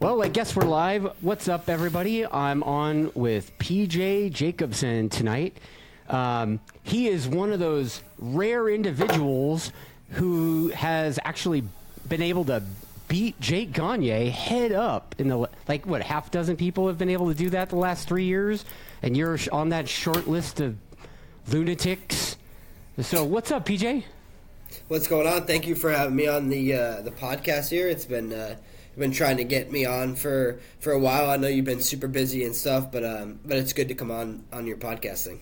Well, I guess we're live. What's up, everybody? I'm on with PJ Jacobsen tonight. Um, he is one of those rare individuals who has actually been able to beat Jake Gagne head up in the like what half dozen people have been able to do that the last three years, and you're on that short list of lunatics. So, what's up, PJ? What's going on? Thank you for having me on the uh, the podcast here. It's been uh, been trying to get me on for, for a while. I know you've been super busy and stuff, but um, but it's good to come on on your podcasting.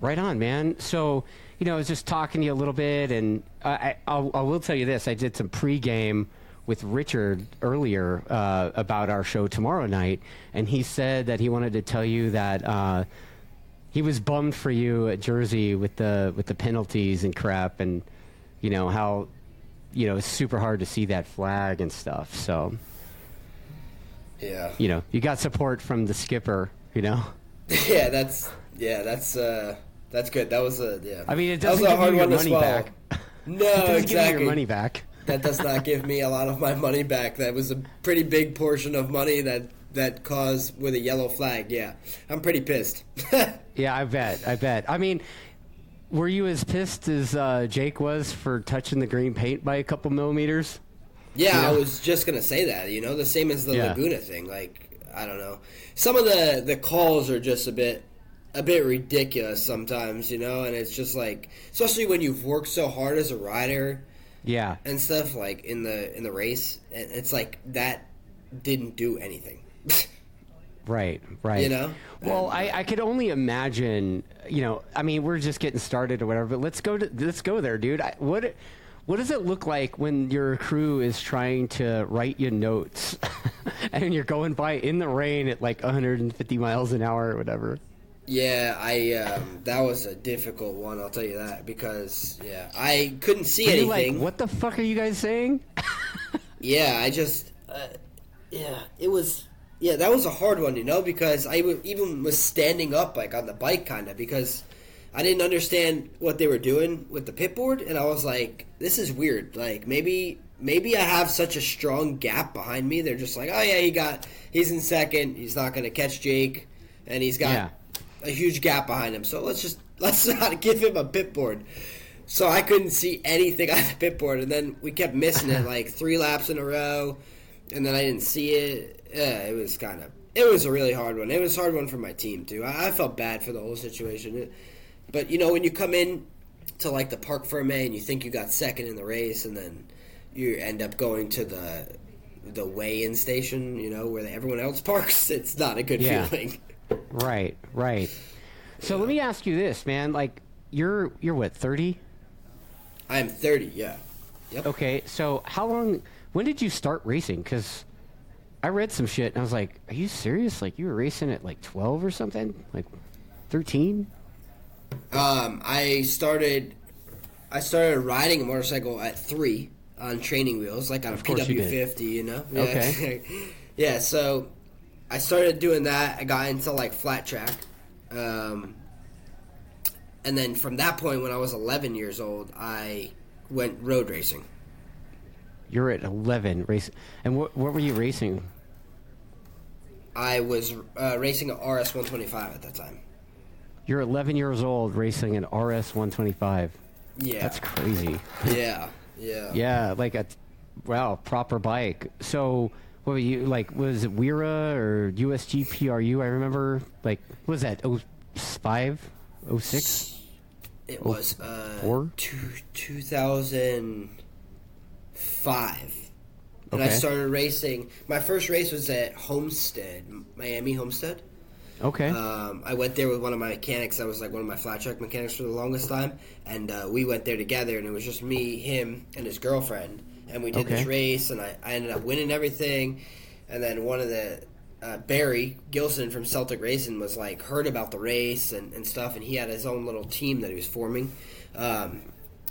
Right on, man. So, you know, I was just talking to you a little bit, and I, I'll, I will tell you this: I did some pregame with Richard earlier uh, about our show tomorrow night, and he said that he wanted to tell you that uh, he was bummed for you at Jersey with the with the penalties and crap, and you know how you know it's super hard to see that flag and stuff. So, Yeah, you know, you got support from the skipper. You know, yeah, that's yeah, that's uh, that's good. That was a yeah. I mean, it doesn't give you your one money swallow. back. No, It doesn't you exactly. your money back. that does not give me a lot of my money back. That was a pretty big portion of money that that caused with a yellow flag. Yeah, I'm pretty pissed. Yeah, I bet. I bet. I mean, were you as pissed as uh, Jake was for touching the green paint by a couple millimeters? Yeah. I was just gonna say that. You know, the same as the Yeah. Laguna thing. Like, I don't know. Some of the the calls are just a bit a bit ridiculous sometimes. You know, and it's just like, especially when you've worked so hard as a rider Yeah. and stuff. Like in the in the race, and it's like that didn't do anything. Right, right. You know? Well, And, I, I could only imagine. You know, I mean, we're just getting started or whatever. But let's go to let's go there, dude. I, what what does it look like when your crew is trying to write you notes, and you're going by in the rain at like 150 miles an hour or whatever? yeah, I um, that was a difficult one. I'll tell you that because yeah, I couldn't see you're anything. like, what the fuck are you guys saying? Yeah, I just, uh, yeah, it was, yeah, that was a hard one, you know, because I even was standing up like on the bike, kind of, because I didn't understand what they were doing with the pit board, and I was like, this is weird. Like maybe, maybe I have such a strong gap behind me. They're just like, oh yeah, he got, he's in second, he's not gonna catch Jake, and he's got Yeah. a huge gap behind him. So let's just let's not give him a pit board. So I couldn't see anything on the pit board, and then we kept missing it like three laps in a row, and then I didn't see it. Yeah, it was kind of it was a really hard one. It was a hard one for my team too. I, I felt bad for the whole situation, It- but you know when you come in to like the Parc Ferme and you think you got second in the race, and then you end up going to the the weigh-in station, you know where everyone else parks. It's not a good Yeah. feeling. Right, right. So let me ask you this, man. Like, you're you're what 30? I'm 30. Yeah. Yep. Okay, so how long? When did you start racing? Because I read some shit and I was like, "Are you serious? Like you were racing at like 12 or something? Like 13?" Um, I started, I started riding a motorcycle at three on training wheels, like on a course you did. PW fifty. You know. Yeah. Okay. yeah. So I started doing that. I got into like flat track, um, and then from that point, when I was eleven years old, I went road racing. You're at 11 racing, and what what were you racing? I was uh, racing an RS one twenty five at that time. You're 11 years old racing an RS 125. Yeah. That's crazy. yeah. Yeah. Yeah, like a wow proper bike. So what were you like? Was it WERA or USGPRU? I remember like what was that? Oh five, oh six. It was uh, four? two, 2005. And I started racing. My first race was at Homestead, Miami Homestead. Okay. Um, I went there with one of my mechanics. I was like one of my flat track mechanics for the longest time. And uh, we went there together, and it was just me, him, and his girlfriend. And we did Okay. this race, and I, I ended up winning everything. And then one of the uh, Barry Gilson from Celtic Racing was like heard about the race and, and stuff, and he had his own little team that he was forming. Um,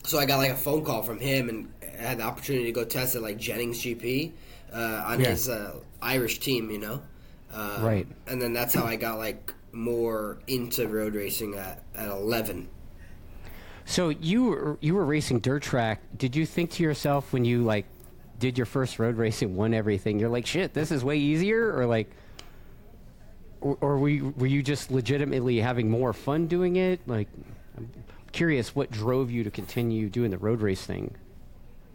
so I got like a phone call from him, and had the opportunity to go test at like Jennings GP uh, on Yeah. his uh, Irish team, you know. Um, Right. And then that's how I got like more into road racing at, at 11. so you were you were racing dirt track. Did you think to yourself when you like did your first road race and won everything, you're like, shit, this is way easier, or like, or, or were you, were you just legitimately having more fun doing it? Like, I'm curious, what drove you to continue doing the road race thing?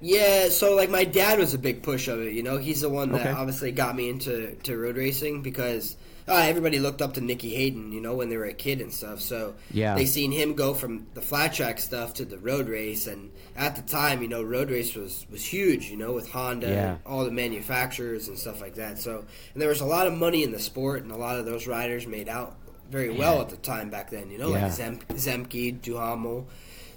Yeah, so like my dad was a big push of it. You know, he's the one that Okay. obviously got me into to road racing because uh, everybody looked up to Nicky Hayden. You know, when they were a kid and stuff. So Yeah. they seen him go from the flat track stuff to the road race, and at the time, you know, road race was was huge. You know, with Honda, Yeah. and all the manufacturers and stuff like that. So and there was a lot of money in the sport, and a lot of those riders made out very well at the time back then. You know, Yeah. like Zem- Zemke, Duhamel.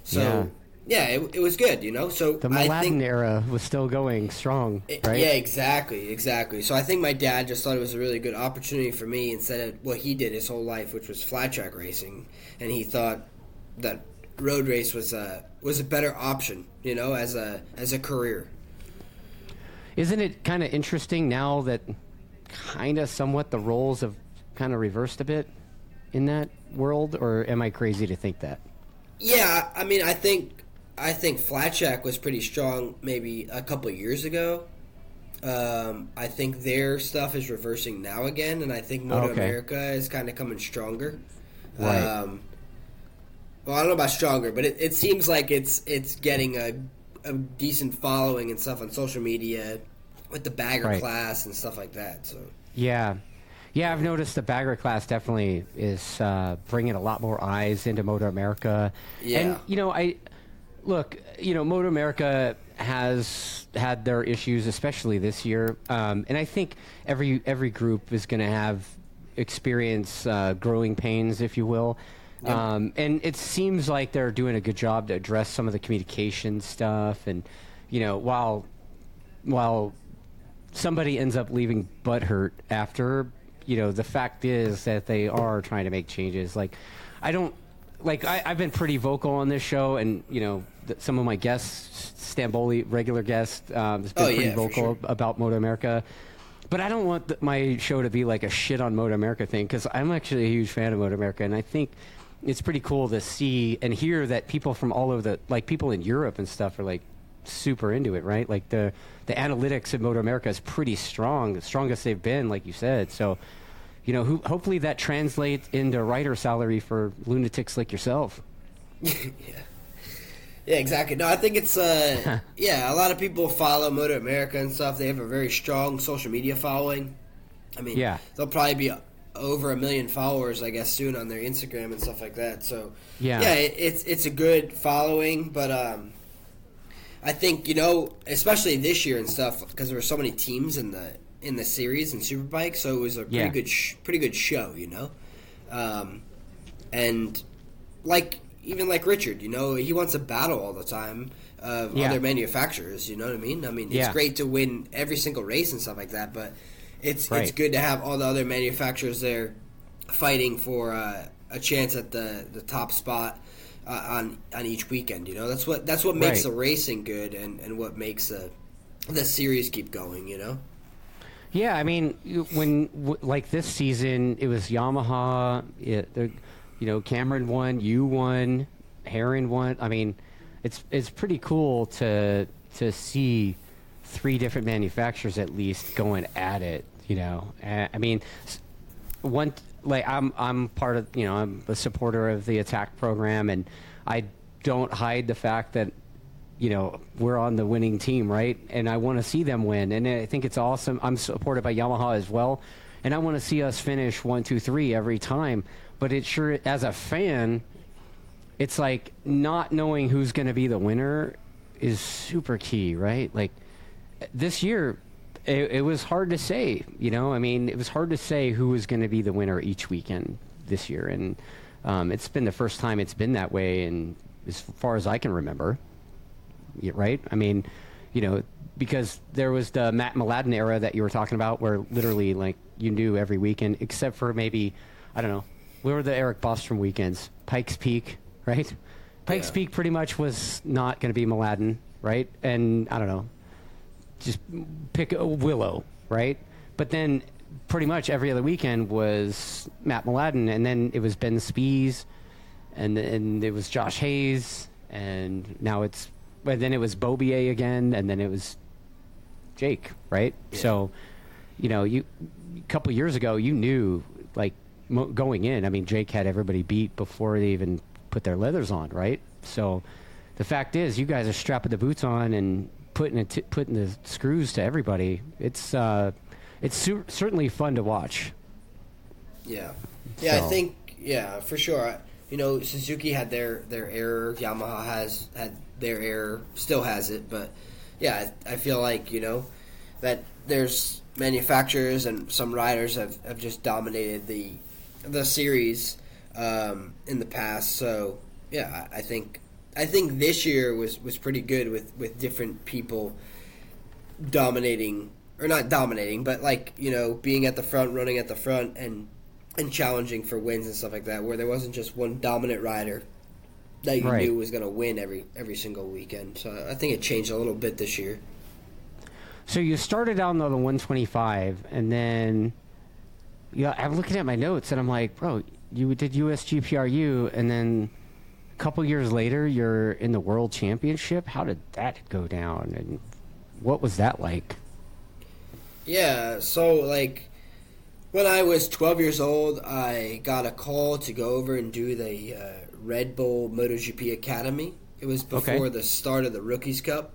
So. Yeah. It, it was good, you know. So The I think era was still going strong, it- right? Yeah, exactly, exactly. So I think my dad just thought it was a really good opportunity for me instead of what he did his whole life, which was flat track racing, and he thought that road race was a was a better option, you know, as a as a career. Isn't it kind of interesting now that kind of somewhat the roles have kind of reversed a bit in that world, or am I crazy to think that? Yeah, I mean, I think I think flat track was pretty strong maybe a couple years ago. Um, I think their stuff is reversing now again, and I think Moto Okay. America is kind of coming stronger. Right. Um, well, I don't know about stronger, but it, it seems like it's it's getting a, a decent following and stuff on social media with the bagger Right. class and stuff like that. So Yeah. Yeah, I've noticed the bagger class definitely is uh, bringing a lot more eyes into Moto America. Yeah. And, you know, I look, you know, Moto America has had their issues, especially this year. Um, and I think every every group is going to have experience uh, growing pains, if you will. Um, and it seems like they're doing a good job to address some of the communication stuff. And, you know, while while somebody ends up leaving butthurt after, you know, the fact is that they are trying to make changes. Like, I don't, like, I, I've been pretty vocal on this show, and, you know, th- some of my guests, Stamboli, regular guest, um, has been Oh, pretty yeah, vocal sure. about Moto America. But I don't want th- my show to be like a shit on Moto America thing because I'm actually a huge fan of Moto America, and I think it's pretty cool to see and hear that people from all over the like people in Europe and stuff are like super into it, right? Like the the analytics of Moto America is pretty strong, the strongest they've been, like you said. So, you know, who, hopefully that translates into writer salary for lunatics like yourself. Yeah, Yeah, exactly. No, I think it's uh yeah, a lot of people follow Moto America and stuff. They have a very strong social media following. I mean, Yeah. they'll probably be over a million followers, I guess, soon on their Instagram and stuff like that. So Yeah. yeah, it, it's it's a good following, but um, I think you know, especially this year and stuff, because there were so many teams in the in the series and Superbike, so it was a pretty Yeah. good sh- pretty good show, you know, um, and like even like Richard, you know, he wants to battle all the time of Yeah. other manufacturers. You know what I mean? I mean, it's Yeah. great to win every single race and stuff like that, but it's it's good to have all the other manufacturers there fighting for uh, a chance at the the top spot. Uh, on on each weekend, you know that's what that's what makes Right. the racing good and, and what makes the the series keep going. You know, Yeah, I mean, when like this season, it was Yamaha. It, the, you know, Cameron won, you won, Herrin won. I mean, it's it's pretty cool to to see three different manufacturers at least going at it. You know, Uh, I mean, one like I'm I'm part of you know I'm a supporter of the attack program, and I don't hide the fact that you know we're on the winning team, right? And I want to see them win, and I think it's awesome. I'm supported by Yamaha as well, and I want to see us finish one, two, three every time. But it sure, as a fan, it's like not knowing who's going to be the winner is super key, right? Like this year, it, it was hard to say. You know, I mean, it was hard to say who was going to be the winner each weekend this year, and um, it's been the first time it's been that way, and as far as I can remember, right? I mean, you know, because there was the Matt Mladin era that you were talking about, where literally like you knew every weekend, except for maybe I don't know, where were the Eric Bostrom weekends? Pikes Peak, right? Pikes Yeah. Peak pretty much was not going to be Mladin, right? And I don't know, just pick a Willow, right? But then pretty much every other weekend was Matt Mladin, and then it was Ben Spies, and and it was Josh Hayes, and now it's, but then it was Beaubier again, and then it was Jake, right? So, you know, you a couple years ago, you knew like mo- going in. I mean, Jake had everybody beat before they even put their leathers on, right? So, the fact is, you guys are strapping the boots on and putting t- putting the screws to everybody. It's uh, it's su- certainly fun to watch. Yeah, yeah, I think yeah for sure. I- You know, Suzuki had their their error. Yamaha has had their air still has it. But yeah, I, I feel like you know that there's manufacturers and some riders have, have just dominated the the series um, in the past. So yeah, I, I think I think this year was was pretty good with with different people dominating or not dominating, but like you know being at the front, running at the front, and and challenging for wins and stuff like that, where there wasn't just one dominant rider that you Right. knew was going to win every every single weekend. So I think it changed a little bit this year. So you started out on the 125, and then yeah, I'm looking at my notes, and I'm like, bro, you did USGPRU, and then a couple years later, you're in the World Championship. How did that go down, and what was that like? Yeah, so like when I was 12 years old, I got a call to go over and do the uh, Red Bull MotoGP Academy. It was Okay. before the start of the Rookies Cup.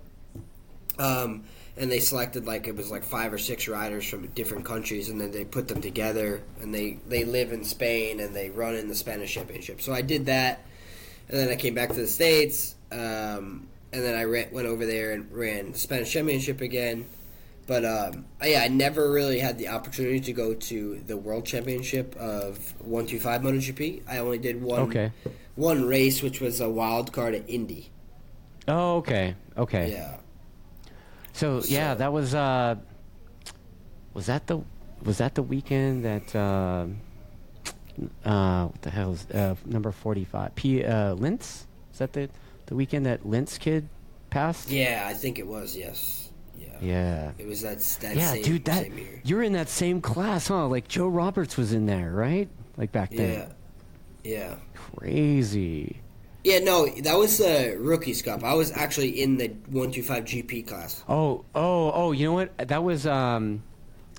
Um, and they selected like it was like five or six riders from different countries, and then they put them together, and they they live in Spain and they run in the Spanish Championship. So I did that, and then I came back to the states, um, and then I ran, went over there and ran the Spanish Championship again. But um, yeah, I never really had the opportunity to go to the World Championship of one two five MotoGP. I only did one Okay. One race, which was a wild card at Indy. Oh, okay, okay. Yeah. So yeah, that was uh, was that the was that the weekend that uh, uh, what the hell is uh, number 45? P uh, Lenz? Is that the the weekend that Lenz kid passed? Yeah, I think it was. Yes. Yeah. Yeah. It was that. that Yeah, same, dude, that you're in that same class, huh? Like Joe Roberts was in there, right? Like back Yeah. then. Yeah. Crazy. Yeah. No, that was the Rookies Cup. I was actually in the one two five GP class. Oh, oh, oh! You know what? That was um,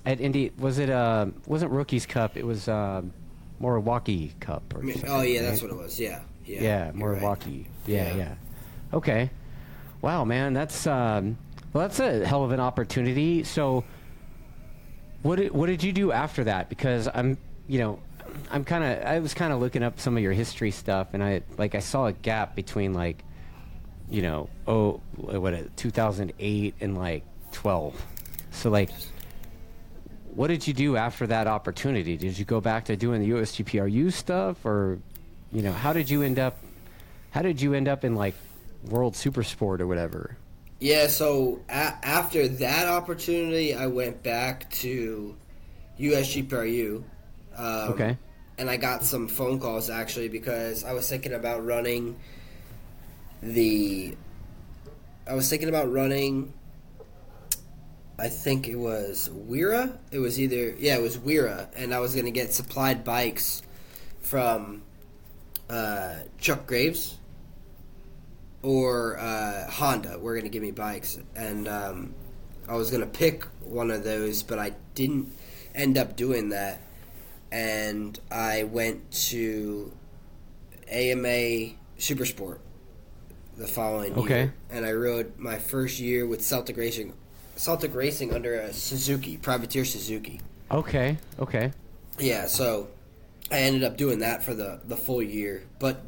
at Indy. Was it uh, wasn't Rookies Cup? It was um, Milwaukee Cup or something. Oh yeah, that's what it was. Yeah. Yeah. Yeah, you're right. Yeah, Yeah. yeah. Okay. Wow, man, that's um, well, that's a hell of an opportunity. So, what did, what did you do after that? Because I'm, you know, I'm kind of I was kind of looking up some of your history stuff, and I like I saw a gap between like, you know, oh, what uh, 2008 and like 12. So like. What did you do after that opportunity? Did you go back to doing the USGPRU stuff, or, you know, how did you end up how did you end up in like World Super Sport or whatever? Yeah, so a- after that opportunity, I went back to USGPRU. Um, Okay. And I got some phone calls actually because I was thinking about running the. I was thinking about running. I think it was WERA. It was either yeah, it was WERA, and I was gonna get supplied bikes from uh, Chuck Graves or uh, Honda were to give me bikes, and um, I was to pick one of those, but I didn't end up doing that, and I went to AMA Supersport the following Okay. year, and I rode my first year with Celtic Racing, Celtic Racing under a Suzuki Privateer Suzuki. Okay, okay. Yeah, so I ended up doing that for the, the full year. But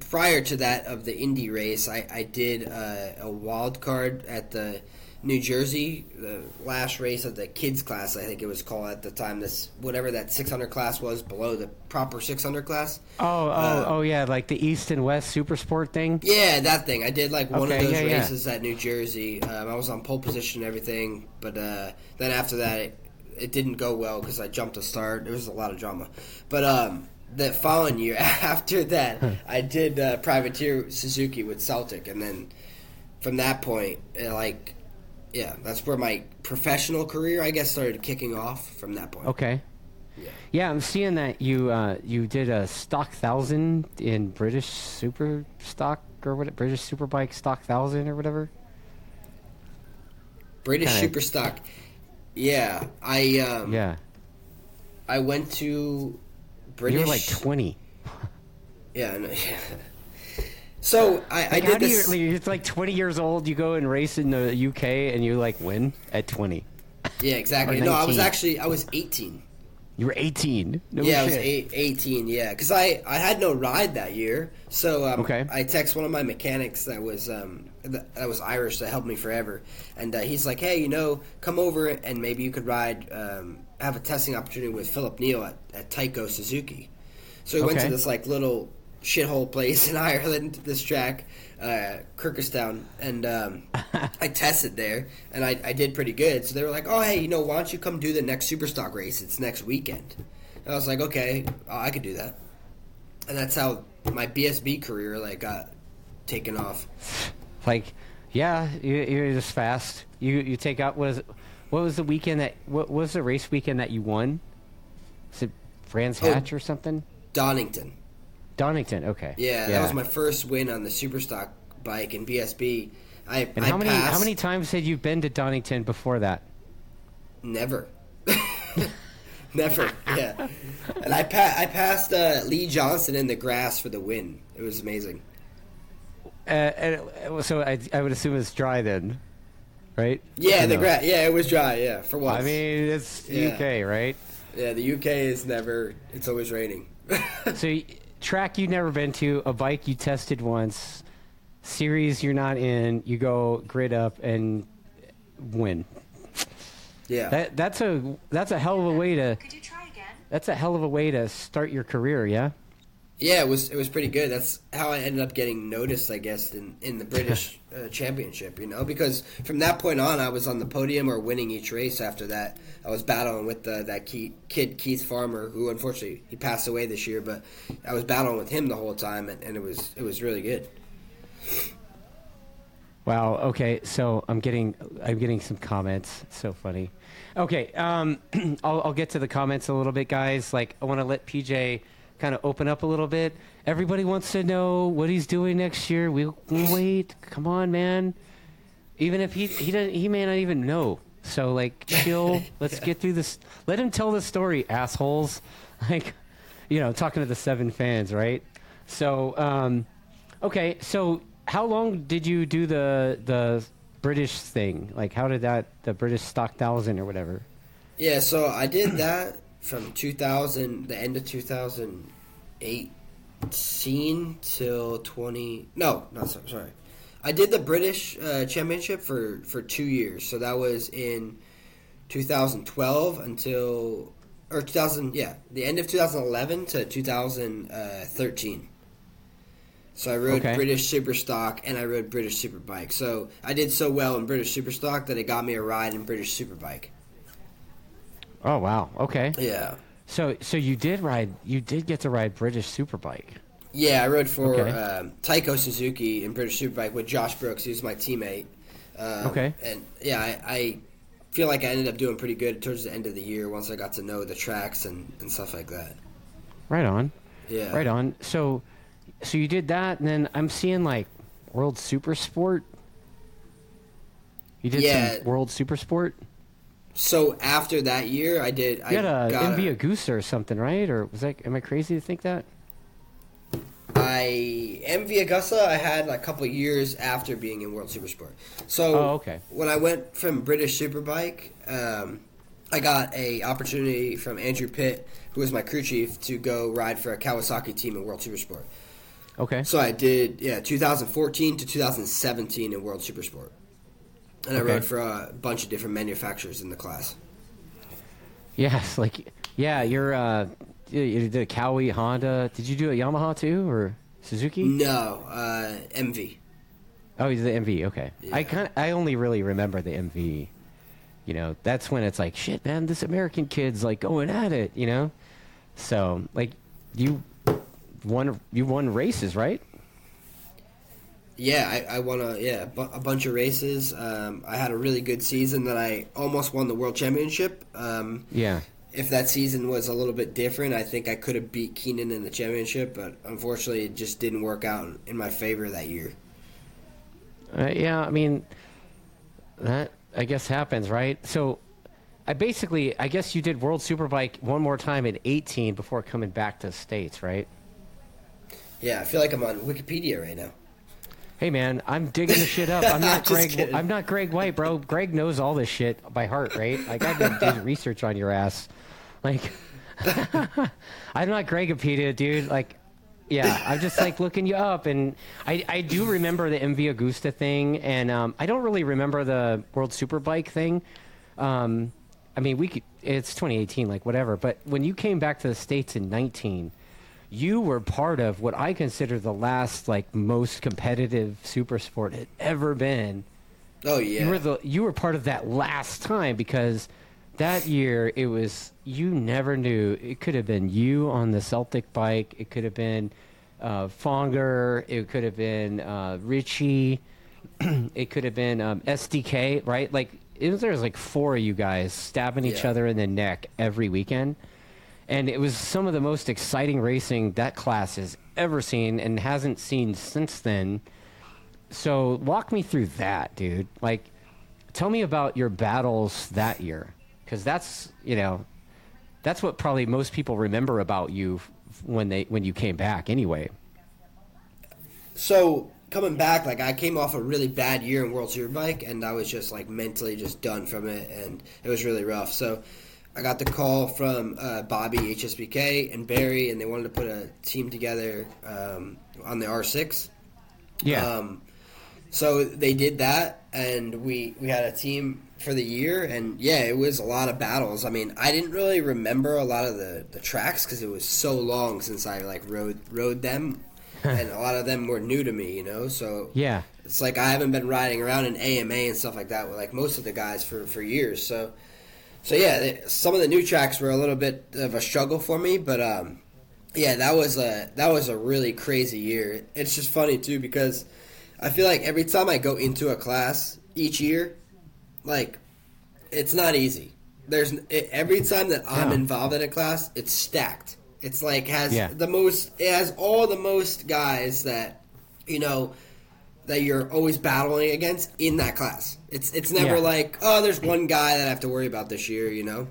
prior to that of the Indy race, I, I did uh, a wild card at the New Jersey, the last race of the kids class, I think it was called at the time. This whatever that 600 class was below the proper 600 class. Oh, oh, Uh, oh, yeah, like the East and West Super Sport thing. Yeah, that thing. I did like one Okay, of those yeah, yeah. races at New Jersey. Um, I was on pole position and everything, but uh, then after that, it, it didn't go well because I jumped a start. There was a lot of drama. But um, the following year, after that, I did uh, privateer Suzuki with Celtic, and then from that point, like, yeah, that's where my professional career, I guess, started kicking off. From that point. Okay. Yeah. Yeah, I'm seeing that you uh, you did a stock thousand in British Super Stock or what British Superbike Stock Thousand or whatever. British Kinda- super stock. Yeah, I um, Yeah. I went to British. You were like 20. yeah, no, yeah. So I, I Like, how did this. you, it's like 20 years old, you go and race in the UK and you like win at 20. yeah, exactly. No, I was actually I was 18. You were 18. No yeah, I was eight, 18. Yeah, because I I had no ride that year, so um, Okay. I text one of my mechanics that was um that, that was Irish that helped me forever, and uh, he's like, hey, you know, come over and maybe you could ride um, have a testing opportunity with Philip Neill at, at Tyco Suzuki. So we went to this like little shithole place in Ireland, this track, uh, Kirkistown, and um, I tested there, and I, I did pretty good. So they were like, "Oh, hey, you know, why don't you come do the next Superstock race? It's next weekend." And I was like, "Okay, oh, I could do that," and that's how my BSB career like got taken off. Like, yeah, you, you're just fast. You you take out what is it, what was the weekend that what was the race weekend that you won? Is it Brands Oh. Hatch or something? Donington, Donington. Okay. yeah, that was my first win on the Superstock bike in BSB. I And I how many how many times had you been to Donington before that? Never. Never. Yeah. And I pa- I passed uh, Lee Johnson in the grass for the win. It was amazing. Uh, and it- so I I would assume it's dry then, right? Yeah, the no? grass. Yeah, it was dry. Yeah, for once. I mean, it's the Yeah. UK, right? yeah, the UK is never. It's always raining. So, track you've never been to, a bike you tested once, series you're not in, you go grid up and win. yeah. That that's a that's a hell of a way to Could you try again? that's a hell of a way to start your career, yeah. Yeah, it was. It was pretty good. That's how I ended up getting noticed, I guess, in in the British uh, Championship. You know, because from that point on, I was on the podium or winning each race. After that, I was battling with uh, that key, kid Keith Farmer, who unfortunately he passed away this year. But I was battling with him the whole time, and, and it was it was really good. Wow. Okay. So I'm getting I'm getting some comments. So funny. Okay. Um, I'll I'll get to the comments a little bit, guys. Like I want to let PJ kind of open up a little bit. Everybody wants to know what he's doing next year. We'll, we'll wait. Come on, man. Even if he he doesn't he may not even know. So like chill. Let's get through this. Let him tell the story, assholes. Like, you know, talking to the seven fans, right? So, um, okay. So how long did you do the the British thing? Like, how did that the British Stock Thousand or whatever? Yeah, so I did that from 2000, the end of 2018 till 20. No, not so, sorry. I did the British uh, Championship for for two years. So that was in 2012 until or 2000. Yeah, the end of 2011 to 2013. So I rode Okay. British Superstock and I rode British Superbike. So I did so well in British Superstock that it got me a ride in British Superbike. Oh wow. Okay. Yeah. So so you did ride you did get to ride British Superbike. Yeah, I rode for Okay. um, Tyco Suzuki in British Superbike with Josh Brooks. Was my teammate. Um, Okay. And yeah, I, I feel like I ended up doing pretty good towards the end of the year once I got to know the tracks and, and stuff like that. Right on. Yeah. Right on. So so you did that, and then I'm seeing like World Super Sport. You did Yeah. some World Super Sport. So after that year, I did. I You had a got MV Augusta or something, right? Or was that? Am I crazy to think that? I MV Augusta I had like a couple years after being in World Supersport. So Oh, okay. when I went from British Superbike, um, I got a opportunity from Andrew Pitt, who was my crew chief, to go ride for a Kawasaki team in World Supersport. Okay. So I did yeah 2014 to 2017 in World Supersport, and I rode for a bunch of different manufacturers in the class. Yes, like yeah, you're uh, you- did a Cowie, Honda. Did you do a Yamaha too, or Suzuki? No, uh, MV. Oh, you did the MV. Okay. I kind I only really remember the MV. You know, that's when it's like shit, man. This American kid's like going at it. You know, so like you won you won races, right? Yeah, I, I won a yeah a bu- a bunch of races. Um, I had a really good season that I almost won the world championship. Um, Yeah. if that season was a little bit different, I think I could have beat Kenan in the championship, but unfortunately, it just didn't work out in my favor that year. Uh, yeah, I mean that I guess happens, right? So, I basically, I guess you did World Superbike one more time in 18 before coming back to the states, right? Yeah, I feel like I'm on Wikipedia right now. Hey man, I'm digging the shit up. I'm not Greg. kidding. I'm not Greg White, bro. Greg knows all this shit by heart, right? Like I did do research on your ass. Like I'm not Gregopedia, dude. Like, yeah, I'm just like looking you up, and I I do remember the MV Augusta thing, and um, I don't really remember the World Superbike thing. Um, I mean, we could. It's 2018, like whatever. But when you came back to the states in 19 you were part of what I consider the last like most competitive super sport had ever been. Oh yeah. You were the you were part of that last time because that year it was you never knew it could have been you on the Celtic bike, it could have been uh, Fonger, it could have been uh, Richie, it could have been um, SDK, right? Like it was there was like four of you guys stabbing each Yeah. other in the neck every weekend and it was some of the most exciting racing that class has ever seen and hasn't seen since then. So walk me through that, dude. Like, tell me about your battles that year, because that's you know, that's what probably most people remember about you when they when you came back. Anyway, So coming back, like I came off a really bad year in World Superbike, and I was just like mentally just done from it, and it was really rough. So I got the call from uh, Bobby HSBK and Barry, and they wanted to put a team together um, on the R6. yeah, Um, so they did that, and we we had a team for the year, and yeah, it was a lot of battles. I mean, I didn't really remember a lot of the, the tracks because it was so long since I like rode rode them, and a lot of them were new to me, you know. So yeah, it's like I haven't been riding around in AMA and stuff like that with like most of the guys for for years. So so yeah, some of the new tracks were a little bit of a struggle for me, but um, yeah, that was a that was a really crazy year. It's just funny too because I feel like every time I go into a class each year, like it's not easy. There's it, every time that I'm Yeah. involved in a class, it's stacked. It's like has Yeah. the most it has all the most guys that you know that you're always battling against in that class. It's it's never Yeah. like oh there's one guy that I have to worry about this year. You know,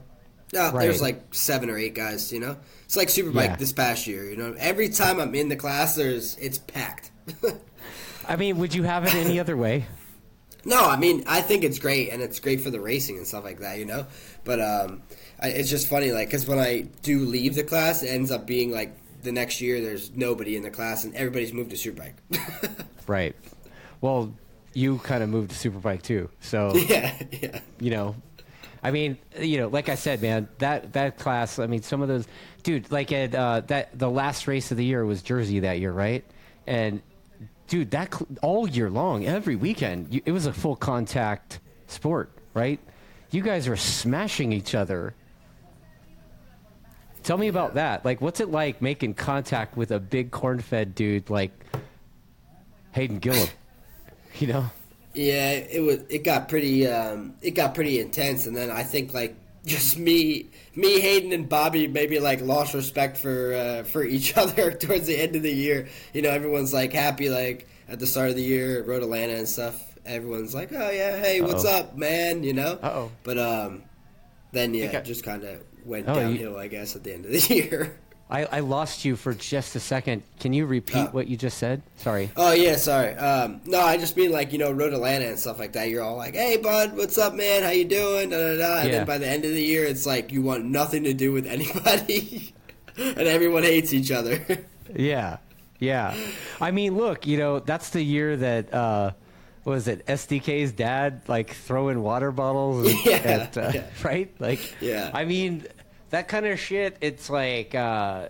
no, Right. there's like seven or eight guys. You know, it's like Superbike Yeah. this past year. You know, every time I'm in the class, there's it's packed. I mean, would you have it any other way? No, I mean I think it's great and it's great for the racing and stuff like that, you know. But um, I, it's just funny, like, because when I do leave the class, it ends up being like the next year there's nobody in the class and everybody's moved to Superbike. Right. Well, you kind of moved to Superbike too, so yeah, yeah, you know. I mean you know like i said man that that class i mean some of those dude like at uh that the last race of the year was jersey that year right? And dude that cl- all year long every weekend you, it was a full contact sport right? You guys were smashing each other. Tell me about that. Like what's it like making contact with a big corn-fed dude like hayden gillim you know yeah. It was it got pretty um, it got pretty intense, and then I think like just me, me, Hayden, and Bobby maybe like lost respect for uh, for each other towards the end of the year. You know, everyone's like happy like at the start of the year, Road Atlanta and stuff. Everyone's like, oh yeah, hey, what's Uh-oh. up, man? You know. Uh-oh. But um, then yeah, it just kind of went Oh, you- downhill, I guess, at the end of the year. I, I lost you for just a second. Can you repeat Oh. what you just said? Sorry. Oh yeah, sorry. Um, no, I just mean like you know Road Atlanta and stuff like that. You're all like, "Hey, bud, what's up, man? How you doing?" Da, da, da. And Yeah. then by the end of the year, it's like you want nothing to do with anybody, and everyone hates each other. Yeah, yeah. I mean, look, you know, that's the year that uh, what was it SDK's dad like throwing water bottles, Yeah, at, uh, yeah. right? Like, Yeah. I mean, that kind of shit. It's like uh,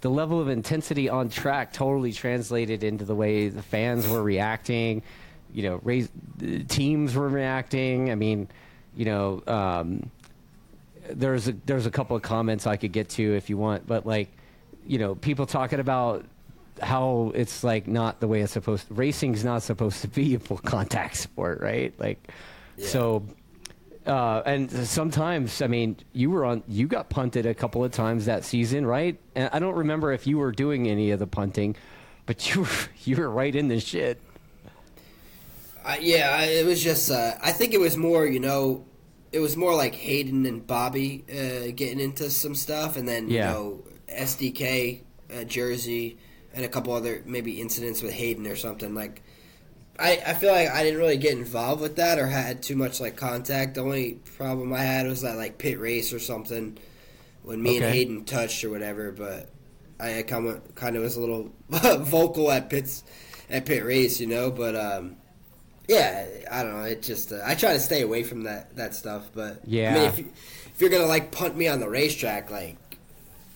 the level of intensity on track totally translated into the way the fans were reacting. You know, raise, teams were reacting. I mean, you know. Um, there's a there's a couple of comments I could get to if you want, but like, you know, people talking about how it's like not the way it's supposed. Racing's not supposed to be a full contact sport, right? Like, so. Uh, and sometimes, I mean, you were on, you got punted a couple of times that season, right? And I don't remember if you were doing any of the punting, but you were, you were right in the shit. Uh, yeah, I, it was just. Uh, I think it was more, you know, it was more like Hayden and Bobby uh, getting into some stuff, and then Yeah. you know SDK, uh, Jersey, and a couple other maybe incidents with Hayden or something. Like, I I feel like I didn't really get involved with that or had too much like contact. The only problem I had was that like pit race or something when me and Hayden touched or whatever. But I, I kind of kind of was a little vocal at pits at pit race, you know. But um, yeah, I don't know. It just uh, I try to stay away from that that stuff. But I Yeah. mean, if, you, if you're gonna like punt me on the racetrack, like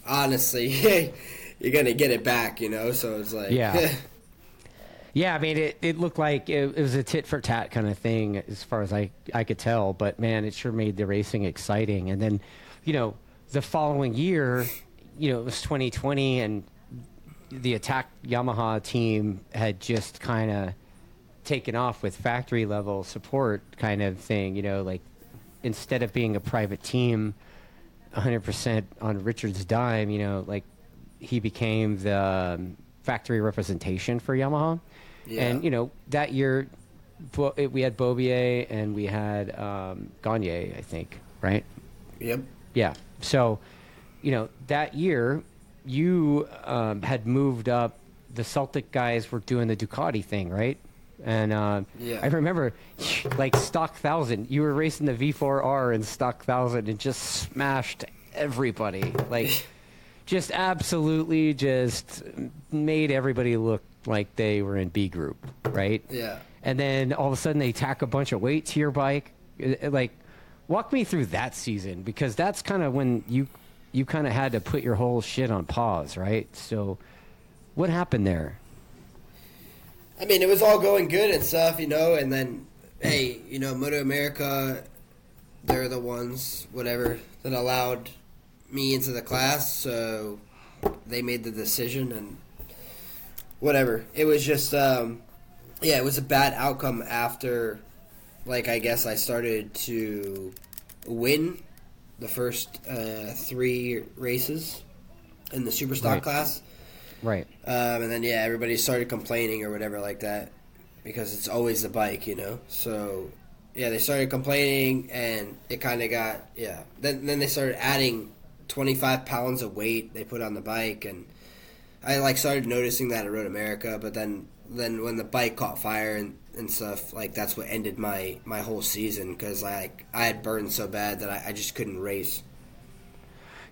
honestly, you're gonna get it back, you know. So it's like Yeah. Yeah, I mean, it, it looked like it, it was a tit for tat kind of thing as far as I, I could tell, but man, it sure made the racing exciting. And then, you know, the following year, you know, it was 2020 and the attack Yamaha team had just kind of taken off with factory level support kind of thing, you know, like instead of being a private team 100% on Richard's dime, you know, like he became the um, factory representation for Yamaha. Yeah. And, you know, that year Bo- we had Beaubier and we had um, Gagne, I think, right? yep. Yeah. So, you know, that year you um, had moved up. The Celtic guys were doing the Ducati thing, right? And uh, Yeah. I remember, like stock thousand, you were racing the V4R in stock thousand and just smashed everybody. Like, just absolutely just made everybody look like they were in B group, right? Yeah. and then all of a sudden they tack a bunch of weight to your bike. It- it, like, walk me through that season because that's kind of when you you kind of had to put your whole shit on pause, right? So, what happened there? I mean, it was all going good and stuff, you know, and then, hey, you know, Moto America, they're the ones, whatever, that allowed me into the class, so they made the decision and whatever. It was just, um, yeah, it was a bad outcome after, like, I guess I started to win the first uh, three races in the Superstock Right. class. Right. Um, and then yeah, everybody started complaining or whatever like that because it's always the bike, you know. So yeah, they started complaining, and it kind of got yeah. Then then they started adding twenty five pounds of weight they put on the bike, and I like started noticing that at Road America. But then then when the bike caught fire and, and stuff, like that's what ended my my whole season because like I had burned so bad that I, I just couldn't race.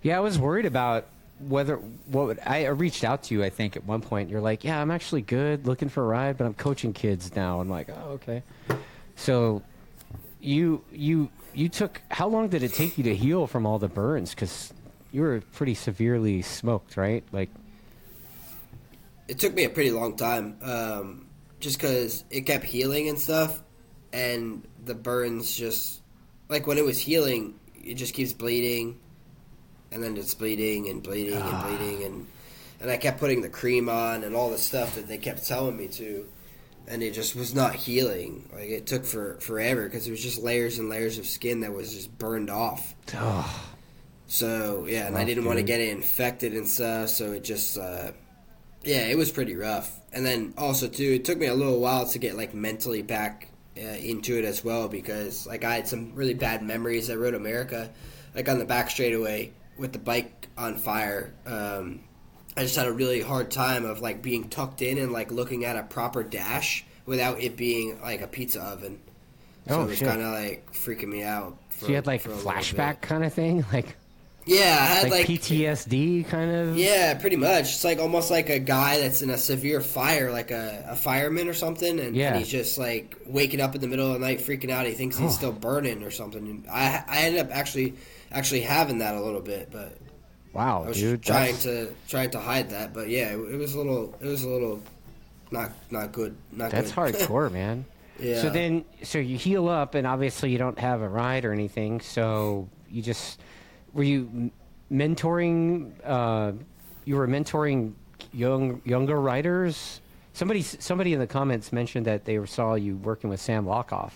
Yeah, I was worried about whether what would, I reached out to you. I think at one point you're like, "Yeah, I'm actually good, looking for a ride, but I'm coaching kids now." I'm like, "Oh, okay." So, you you you took how long did it take you to heal from all the burns? Because you were pretty severely smoked, right? Like, it took me a pretty long time, um, just because it kept healing and stuff, and the burns just like when it was healing, it just keeps bleeding, and then it's bleeding and bleeding and bleeding, and and I kept putting the cream on and all the stuff that they kept telling me to, and it just was not healing. Like it took for forever because it was just layers and layers of skin that was just burned off. oh, So yeah, and I didn't want to get it infected and stuff. So it just, uh, yeah, it was pretty rough. And then also too, it took me a little while to get like mentally back uh, into it as well because like I had some really bad memories at Road America, like on the back straightaway with the bike on fire. Um, I just had a really hard time of like being tucked in and like looking at a proper dash without it being like a pizza oven. So Oh, it was kind of like freaking me out. For, so you had like for a little flashback kind of thing, like Yeah, I had like, like, PTSD kind of. Yeah, pretty much. It's like almost like a guy that's in a severe fire, like a, a fireman or something, and, Yeah. and he's just like waking up in the middle of the night, freaking out. He thinks he's Oh. still burning or something. And I I ended up actually actually having that a little bit, but Wow, I was dude. trying that's- to trying to hide that. But yeah, it, it was a little it was a little not not good. Not That's good. hardcore, man. Yeah. So then, so you heal up, and obviously you don't have a ride or anything. So you just were you mentoring? Uh, you were mentoring young younger writers. Somebody somebody in the comments mentioned that they saw you working with Sam Lochoff.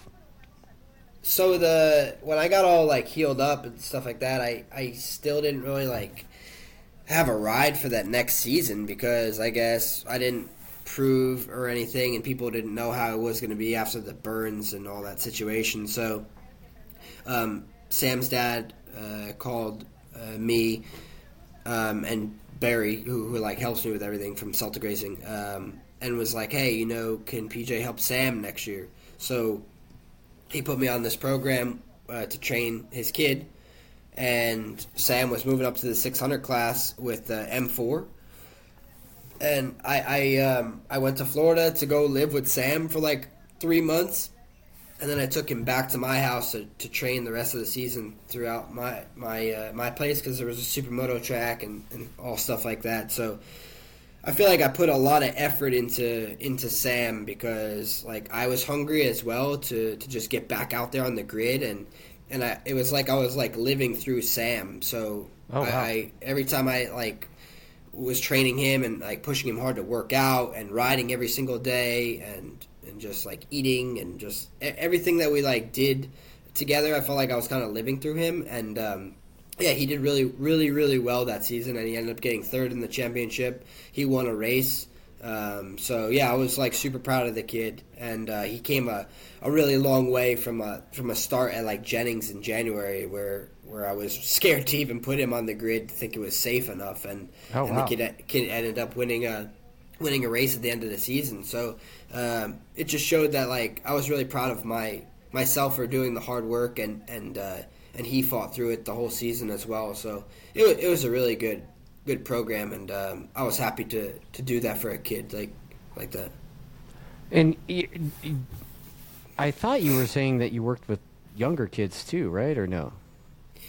So the when I got all like healed up and stuff like that, I I still didn't really like have a ride for that next season because I guess I didn't prove or anything, and people didn't know how it was going to be after the burns and all that situation. So, um, Sam's dad uh, called uh, me um, and Barry, who, who like helps me with everything from Celtic Racing, um, and was like, "Hey, you know, can PJ help Sam next year?" So he put me on this program uh, to train his kid, and Sam was moving up to the 600 class with uh, M4. And I I, um, I went to Florida to go live with Sam for like three months, and then I took him back to my house to, to train the rest of the season throughout my my uh, my place because there was a supermoto track and, and all stuff like that. So I feel like I put a lot of effort into into Sam because like I was hungry as well to, to just get back out there on the grid and and I, it was like I was like living through Sam. So Oh, wow. I, I every time I like was training him and like pushing him hard to work out and riding every single day and and just like eating and just everything that we like did together. I felt like I was kind of living through him and. um yeah, he did really, really, really well that season, and he ended up getting third in the championship. He won a race, um, so yeah, I was like super proud of the kid, and uh, he came a, a really long way from a from a start at like Jennings in January, where where I was scared to even put him on the grid to think it was safe enough, and, Oh, and wow. the kid kid ended up winning a winning a race at the end of the season. So um, it just showed that like I was really proud of my myself for doing the hard work and and uh, and he fought through it the whole season as well. So it was, it was a really good good program, and um, I was happy to, to do that for a kid like like that. And I thought you were saying that you worked with younger kids too, right? Or no?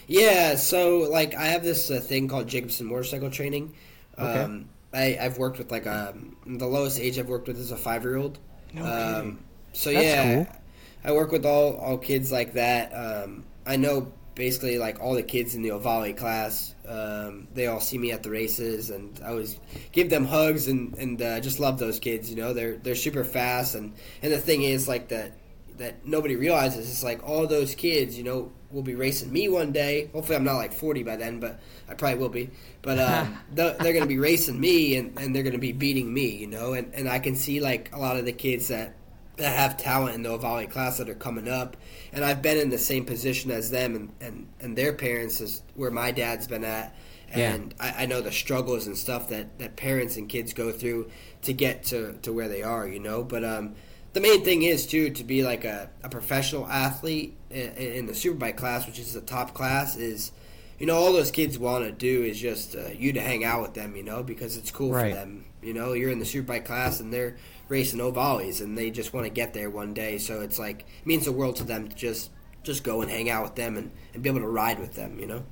Yeah, so like I have this uh, thing called Jacobsen Motorcycle Training. Okay. Um, I, I've worked with like um, the lowest age I've worked with is a five year old. No um, kidding. so That's yeah, cool. I work with all all kids like that. Um, I know basically like all the kids in the Ohvale class. Um, they all see me at the races, and I always give them hugs and and uh, just love those kids. You know, they're they're super fast, and and the thing is like that that nobody realizes is like all those kids, you know, will be racing me one day. Hopefully, I'm not like 40 by then, but I probably will be. But um, they're, they're going to be racing me, and, and they're going to be beating me, you know. And, and I can see like a lot of the kids that that have talent in the Ohvale class that are coming up, and I've been in the same position as them, and, and, and their parents is where my dad's been at. Yeah. And I, I know the struggles and stuff that, that parents and kids go through to get to, to where they are, you know. But um, the main thing is too to be like a, a professional athlete in, in the superbike class, which is the top class, is you know all those kids want to do is just uh, you to hang out with them, you know, because it's cool Right. for them. You know, you're in the superbike class and they're racing Ohvales and they just want to get there one day. So it's like it means the world to them to just just go and hang out with them and, and be able to ride with them. You know.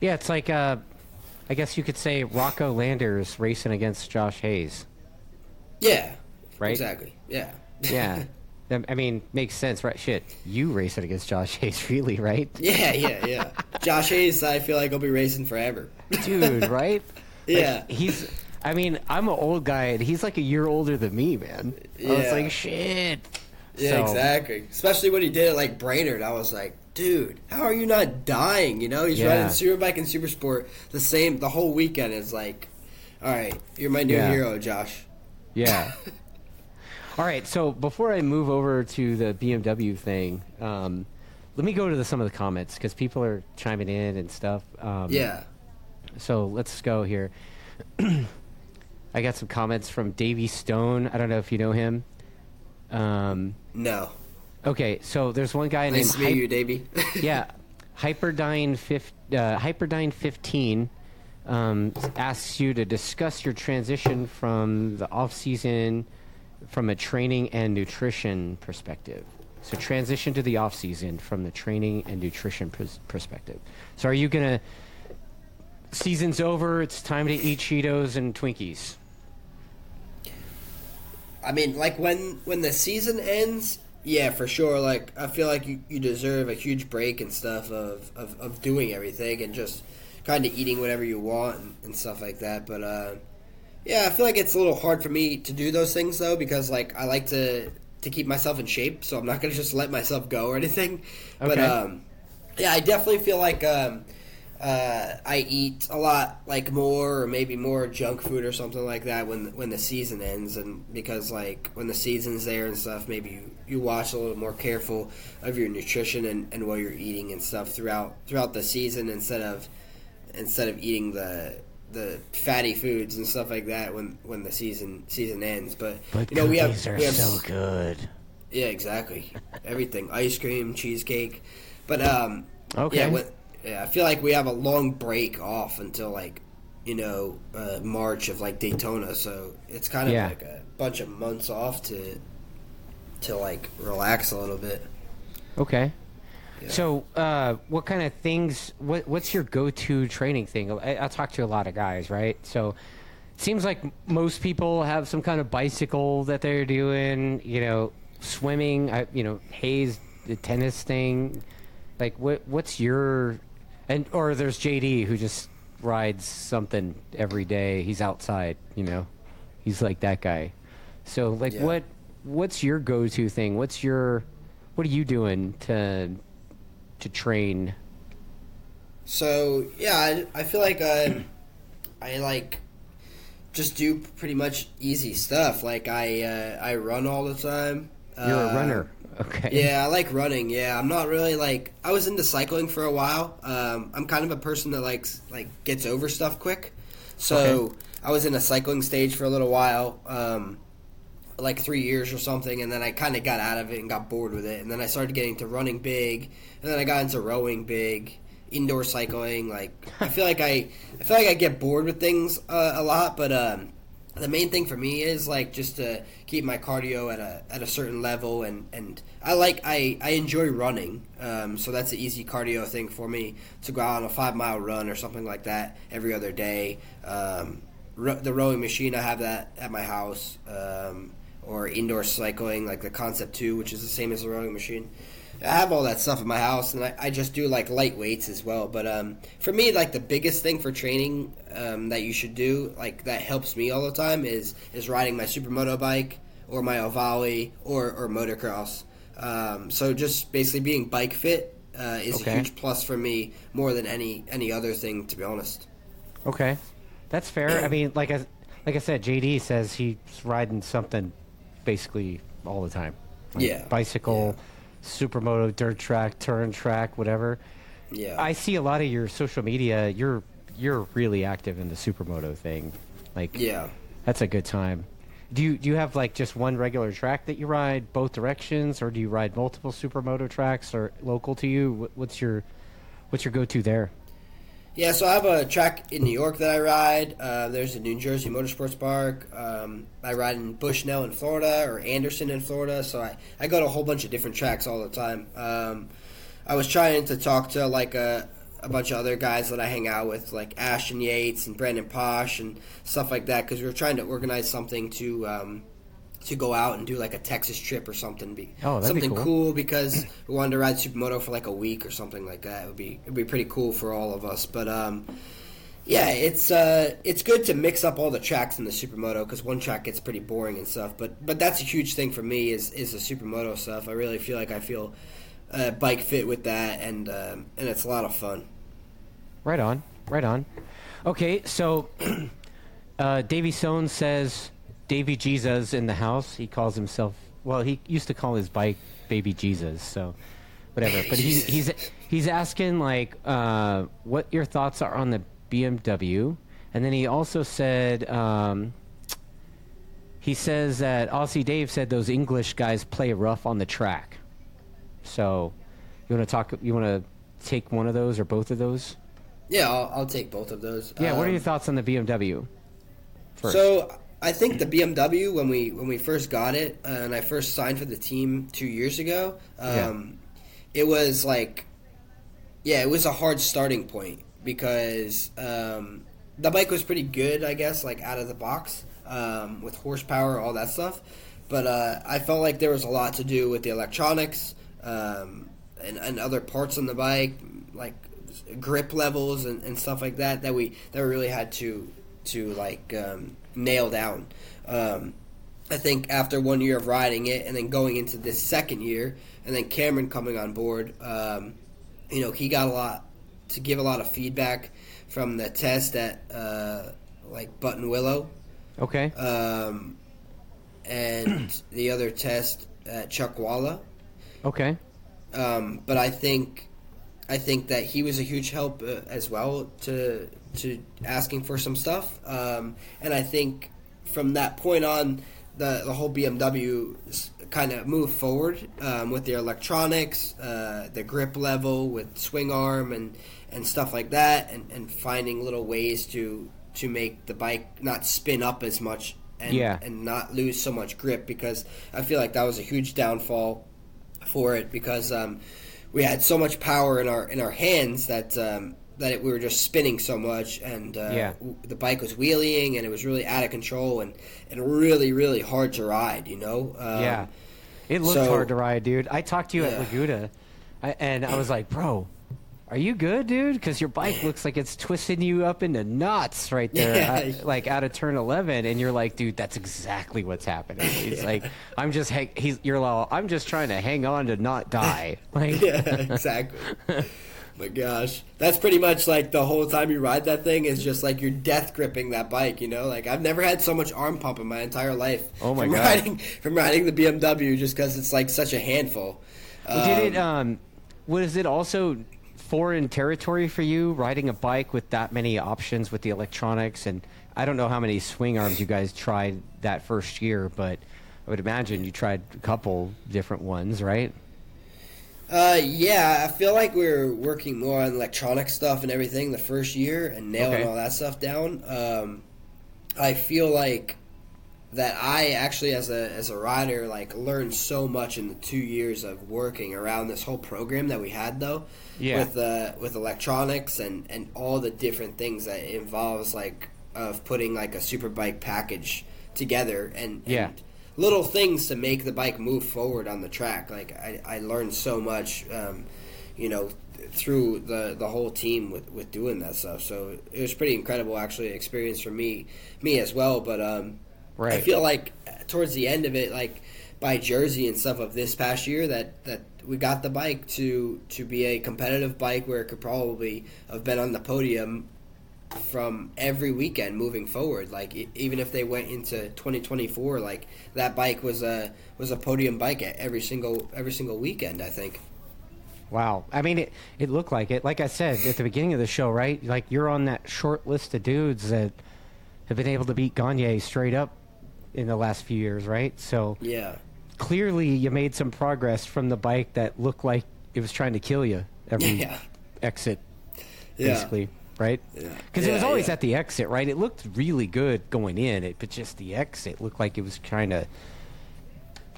Yeah, it's like uh, I guess you could say Rocco Landers racing against Josh Hayes. Yeah. Right? Exactly. Yeah. Yeah. I mean, makes sense, right? Shit, you racing against Josh Hayes, really, right? Yeah, yeah, yeah. Josh Hayes, I feel like I'll be racing forever. Dude, right? Like, Yeah. he's. I mean, I'm an old guy, and he's like a year older than me, man. Yeah. I was like, shit. Yeah, So- exactly. Especially when he did it like Brainerd, I was like, dude, how are you not dying? You know, he's Yeah. riding Superbike and Supersport the same the whole weekend. It's like, all right, you're my new Yeah. hero, Josh. Yeah. All right. So before I move over to the BMW thing, um, let me go to the, some of the comments because people are chiming in and stuff. Um, Yeah. So let's go here. I got some comments from Davy Stone. I don't know if you know him. Um, No. okay, so there's one guy Nice to named meet Hy- you, Davey. yeah, Hyperdyne fif- uh, Hyperdyne fifteen um, asks you to discuss your transition from the off season from a training and nutrition perspective. So transition to the off season from the training and nutrition pers- perspective. So are you gonna? Season's over. It's time to eat Cheetos and Twinkies. I mean, like when when the season ends, yeah, for sure. Like I feel like you, you deserve a huge break and stuff of, of, of doing everything and just kind of eating whatever you want and, and stuff like that. But uh, yeah, I feel like it's a little hard for me to do those things though because like I like to to keep myself in shape, so I'm not gonna just let myself go or anything. But Okay. um, yeah, I definitely feel like um, uh, I eat a lot like more or maybe more junk food or something like that when when the season ends, and because like when the season's there and stuff, maybe you, you watch a little more careful of your nutrition and, and what you're eating and stuff throughout throughout the season instead of instead of eating the the fatty foods and stuff like that when when the season season ends. But, But you know we have are we have so good. yeah exactly everything ice cream cheesecake, but um Okay. yeah what, yeah I feel like we have a long break off until like you know uh, March of like Daytona, so it's kind of Yeah. like a bunch of months off to to like relax a little bit. Okay. Yeah. So, uh, what kind of things? What What's your go-to training thing? I, I talk to a lot of guys, right? So, it seems like most people have some kind of bicycle that they're doing. You know, swimming. I, you know, Hayes, the tennis thing. Like, what What's your? And or there's JD who just rides something every day. He's outside. You know, he's like that guy. So, like, Yeah. what What's your go-to thing? What's your what are you doing to to train? So yeah, I, I feel like uh, I like just do pretty much easy stuff. Like I uh, I run all the time. You're a Uh, runner, okay? Yeah, I like running. Yeah, I'm not really like I was into cycling for a while. Um, I'm kind of a person that likes like gets over stuff quick. So Okay. I was in a cycling stage for a little while, um, like three years or something, and then I kind of got out of it and got bored with it. And then I started getting into running big, and then I got into rowing big, indoor cycling. Like I feel like I I feel like I get bored with things uh, a lot, but um, the main thing for me is like just to keep my cardio at a at a certain level and and I like I I enjoy running um, so that's an easy cardio thing for me to go out on a five mile run or something like that every other day um, the rowing machine I have that at my house um, or indoor cycling like the Concept Two which is the same as the rowing machine I have all that stuff in my house, and I, I just do like light weights as well. But um, for me, like the biggest thing for training um, that you should do, like that helps me all the time, is is riding my supermoto bike or my Ohvale or or motocross. Um, so just basically being bike fit uh, is Okay. a huge plus for me more than any any other thing, to be honest. Okay, that's fair. I mean, like I like I said, JD says he's riding something basically all the time. Like Yeah. bicycle, supermoto, dirt track, turn track, whatever. Yeah, I see a lot of your social media. You're you're really active in the supermoto thing. Like, yeah. that's a good time. Do you do you have like just one regular track that you ride both directions, or do you ride multiple supermoto tracks, or local to you? What's your what's your go to there? Yeah, so I have a track in New York that I ride. Uh, there's a New Jersey Motorsports Park. Um, I ride in Bushnell in Florida or Anderson in Florida. So I, I go to a whole bunch of different tracks all the time. Um, I was trying to talk to like a, a bunch of other guys that I hang out with, like Ashton Yates and Brandon Paasch and stuff like that, because we were trying to organize something to um, to go out and do like a Texas trip or something. Be Oh, that'd be something cool. cool because we wanted to ride supermoto for like a week or something like that. It would be it'd be pretty cool for all of us. But um, yeah, it's uh, it's good to mix up all the tracks in the supermoto because one track gets pretty boring and stuff. But but that's a huge thing for me is is the supermoto stuff. I really feel like I feel uh, bike fit with that, and um, and it's a lot of fun. Right on, right on. Okay, so uh, Davy Stone says Davy Jesus in the house. He calls himself. Well, he used to call his bike Baby Jesus. So whatever. But he's he's he's asking like uh, what your thoughts are on the BMW, and then he also said. Um, he says that Aussie Dave said those English guys play rough on the track. So, you want to talk? You want to take one of those or both of those? Yeah, I'll, I'll take both of those. Yeah, what are Um, your thoughts on the BMW? First. So I think the BMW when we when we first got it uh, and I first signed for the team two years ago, um, it was like, yeah, it was a hard starting point because um, the bike was pretty good, I guess, like out of the box um, with horsepower, all that stuff. But uh, I felt like there was a lot to do with the electronics um, and, and other parts on the bike, like grip levels and, and stuff like that that we that we really had to to like um, nail down. Um, I think after one year of riding it and then going into this second year and then Cameron coming on board, um, you know, he got a lot to give a lot of feedback from the test at uh, like Buttonwillow, Okay. um, and the other test at Chuckwalla. Okay. Um, but I think I think that he was a huge help uh, as well to to asking for some stuff. Um, and I think from that point on, the the whole BMW kind of moved forward um, with their electronics, uh, the grip level with swing arm and and stuff like that, and, and finding little ways to to make the bike not spin up as much. And, Yeah. and not lose so much grip because I feel like that was a huge downfall for it because um, we had so much power in our in our hands that um, that it, we were just spinning so much, and uh, Yeah. w- the bike was wheeling, and it was really out of control and and really really hard to ride. You know. Um, yeah. It looked so- hard to ride, dude. I talked to you Yeah. at Laguna, I, and I was like, bro, are you good, dude? Because your bike looks like it's twisting you up into knots right there, Yeah. uh, like out of turn 11. And you're like, dude, that's exactly what's happening. He's like, I'm just, hang- he's, you're like, I'm just trying to hang on to not die. Like, yeah, exactly. My gosh, that's pretty much like the whole time you ride that thing is just like you're death gripping that bike. You know, like I've never had so much arm pump in my entire life. Oh my from God. Riding, from riding the BMW, just because it's like such a handful. Did it? Um, was it also foreign territory for you riding a bike with that many options with the electronics? And I don't know how many swing arms you guys tried that first year, but I would imagine you tried a couple different ones, right? Uh, yeah, I feel like we were working more on electronic stuff and everything the first year and nailing Okay. all that stuff down. Um, I feel like that I actually, as a as a rider, like learned so much in the two years of working around this whole program that we had, though. Yeah. With uh, with electronics and and all the different things that involves, like of putting like a super bike package together and Yeah. Little things to make the bike move forward on the track. Like I, I learned so much, um, you know, through the the whole team with, with doing that stuff. So it was pretty incredible, actually, experience for me me as well. But um, I feel like towards the end of it, like by Jersey and stuff of this past year, that that we got the bike to to be a competitive bike where it could probably have been on the podium from every weekend moving forward. Like even if they went into 2024, like that bike was a was a podium bike at every single every single weekend. I think. Wow. I mean, it, it looked like it. Like I said at the beginning of the show, right? Like you're on that short list of dudes that have been able to beat Gagne straight up in the last few years, right? So Yeah. clearly you made some progress from the bike that looked like it was trying to kill you every Yeah. exit, Yeah. basically, right? Yeah. Because it was always yeah. at the exit, right? It looked really good going in, it, but just the exit looked like it was trying to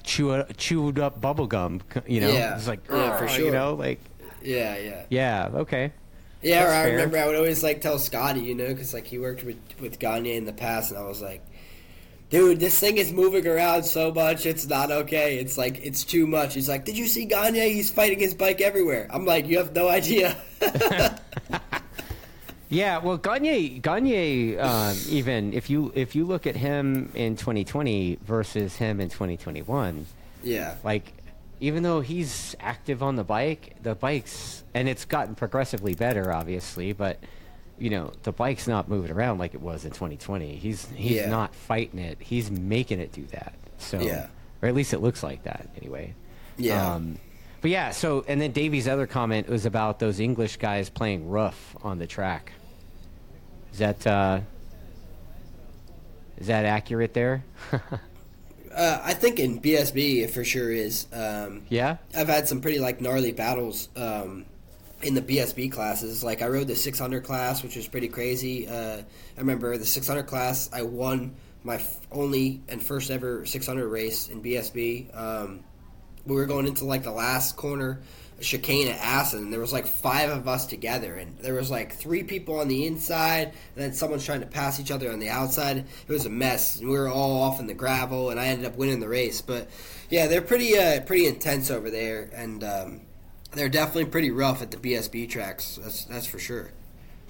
chew chewed up bubble gum. You know, Yeah. it's like Yeah, for sure. You know, like Yeah. Yeah. yeah, okay, Yeah, or I fair. remember I would always like tell Scotty, you know, because like he worked with with Gagne in the past, and I was like, dude, this thing is moving around so much, it's not okay. It's like it's too much. He's like, did you see Gagne? He's fighting his bike everywhere. I'm like, you have no idea. yeah. Well, Gagne, Gagne, um, even if you if you look at him in 2020 versus him in 2021. yeah, like even though he's active on the bike the bike's and it's gotten progressively better obviously but you know the bike's not moving around like it was in 2020 he's he's Yeah. not fighting it he's making it do that so Yeah. or at least it looks like that anyway Yeah. um, but yeah so and then Davey's other comment was about those English guys playing rough on the track is that uh is that accurate there uh, I think in BSB it for sure is. Um, yeah I've had some pretty like gnarly battles um, in the BSB classes. Like I rode the 600 class, which was pretty crazy. Uh, I remember the 600 class. I won my f- only and first ever 600 race in BSB. Um, we were going into like the last corner chicane at Assen. And there was like five of us together, and there was like three people on the inside, and then someone's trying to pass each other on the outside. It was a mess, and we were all off in the gravel, and I ended up winning the race. But yeah, they're pretty uh, pretty intense over there, and um, they're definitely pretty rough at the BSB tracks. That's that's for sure.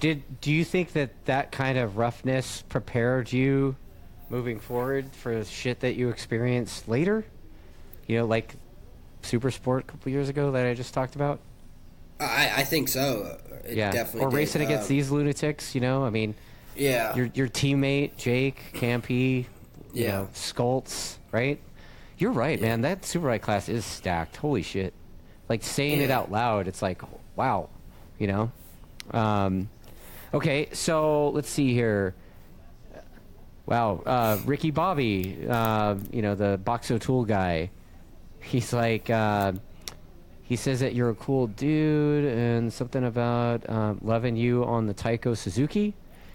Did do you think that that kind of roughness prepared you moving forward for shit that you experienced later? You know, like Super Sport a couple years ago that I just talked about. I, I think so. It yeah, definitely or did. racing against Um, these lunatics. You know, I mean, Yeah, your your teammate Jake Campy, you Yeah. know, Skults, right? You're right, man. That superbike class is stacked. Holy shit! Like saying it out loud, it's like, wow, you know. Um, okay, so let's see here. Wow, uh, Ricky Bobby, uh, you know the Boxo Tool guy. He's like, uh, he says that you're a cool dude and something about um, loving you on the Tyco Suzuki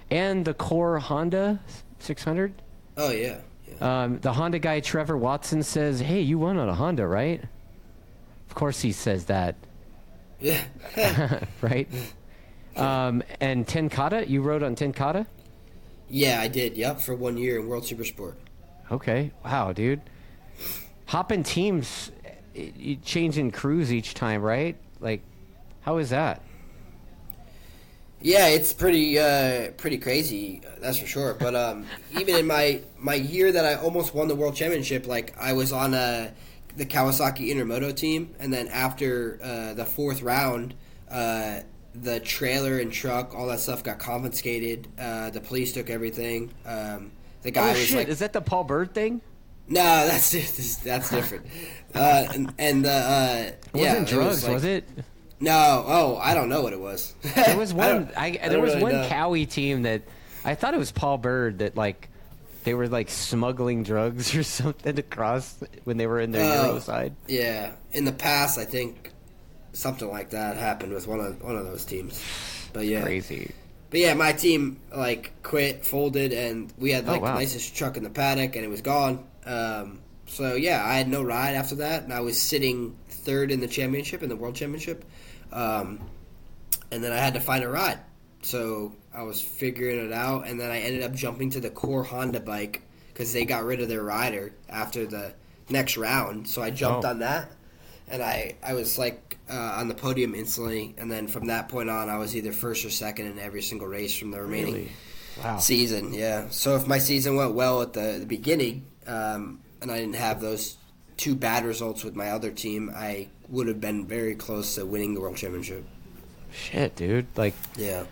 and the Core Honda 600. Oh yeah. yeah. Um, the Honda guy Trevor Watson says, "Hey, you won on a Honda, right?" Of course, he says that, Yeah. right? Um, and Ten Kate, you rode on Ten Kate. yeah, I did. Yep, for one year in World Super Sport. Okay, wow, dude. Hopping teams, you changing crews each time, right? Like, how is that? Yeah, it's pretty uh, pretty crazy, that's for sure. But um, even in my my year that I almost won the world championship, like I was on uh, the Kawasaki Intermoto team, and then after uh, the fourth round, uh, the trailer and truck, all that stuff got confiscated. Uh, the police took everything. Um, the guy oh was shit! like, is that the Paul Bird thing? "No, that's that's different." uh, and and the uh, It yeah, wasn't drugs, like- was it? No, oh, I don't know what it was. There was one. I, I there don't was really one know. Cowie team that I thought it was Paul Bird that like they were like smuggling drugs or something across when they were in their Oh. Euro side. Yeah, in the past, I think something like that happened with one of one of those teams. But yeah, Crazy. but yeah, my team like quit, folded, and we had Oh, like wow. the nicest truck in the paddock, and it was gone. Um, so yeah, I had no ride after that, and I was sitting third in the championship in the world championship, um, and then I had to find a ride. So I was figuring it out, and then I ended up jumping to the core Honda bike because they got rid of their rider after the next round. So I jumped Oh. on that, and I I was like uh, on the podium instantly, and then from that point on, I was either first or second in every single race from the remaining Really? Wow. season. Yeah. So if my season went well at the, the beginning, um, and I didn't have those two bad results with my other team, I would have been very close to winning the world championship. Shit, dude. Like Yeah.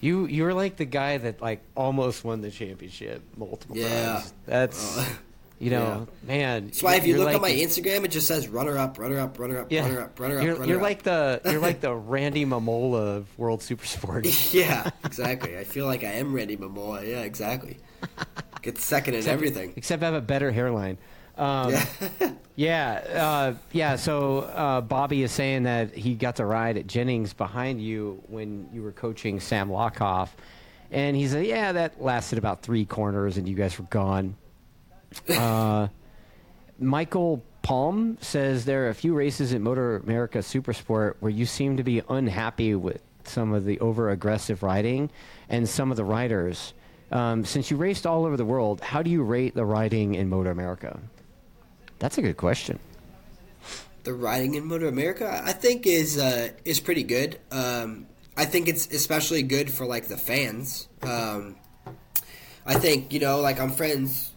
you, you're like the guy that like almost won the championship multiple Yeah. times. That's Uh, you know, man. That's why if you look like at my Instagram, it just says runner up, runner up, runner up, yeah, runner up, runner up, you're, runner you're up. like the you're like the Randy Mamola of World Super Sport. yeah, exactly. I feel like I am Randy Mamola. Yeah, exactly. Get second in everything. except I have a better hairline. Um, Yeah. Yeah, uh, yeah. So uh, Bobby is saying that he got to ride at Jennings behind you when you were coaching Sam Lochoff, and he said, "Yeah, that lasted about three corners, and you guys were gone." Uh, Michael Palm says there are a few races at MotoAmerica Supersport where you seem to be unhappy with some of the over aggressive riding and some of the riders. Um, since you raced all over the world, how do you rate the riding in MotoAmerica? That's a good question. the riding in Motor America, I think is uh, is pretty good. Um, I think it's especially good for like the fans. Um, I think you know, like I'm friends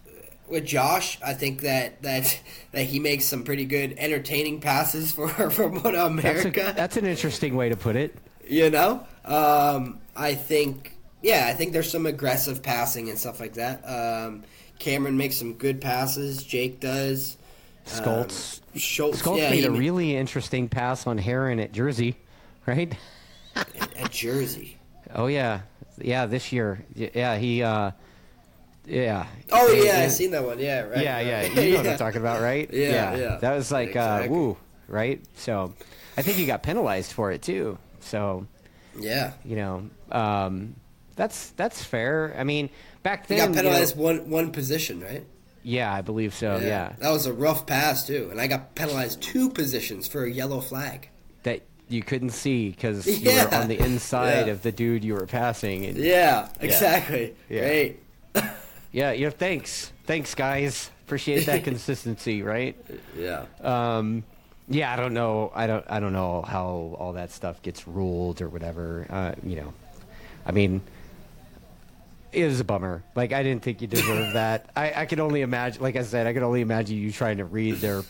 with Josh. I think that that that he makes some pretty good entertaining passes for for Moto That's, a, America. that's an interesting way to put it. you know, um, I think yeah, I think there's some aggressive passing and stuff like that. Um, Cameron makes some good passes. Jake does. Skoltz, Um, Schultz, Skoltz yeah, made a ma- really interesting pass on Herrin at Jersey, right? at Jersey. Oh yeah, yeah. This year, yeah, he, uh, yeah. Oh yeah, I seen that one. Yeah, right. Yeah, yeah. You know what I'm talking about, right? Yeah, yeah. That was like, Exactly. uh, woo, right? So, I think he got penalized for it too. So, Yeah, you know, um, that's that's fair. I mean, back he then, got you know- penalized one one position, right? yeah, I believe so. Yeah, that was a rough pass too, and I got penalized two positions for a yellow flag. that you couldn't see because you were on the inside Yeah. of the dude you were passing. And, Yeah, exactly. Yeah. Great. yeah, yeah. Thanks, thanks, guys. Appreciate that consistency, right? Yeah. Um, yeah, I don't know. I don't. I don't know how all that stuff gets ruled or whatever. Uh, you know, I mean, it was a bummer. Like I didn't think you deserved that. I, I could only imagine. Like I said, I could only imagine you trying to read their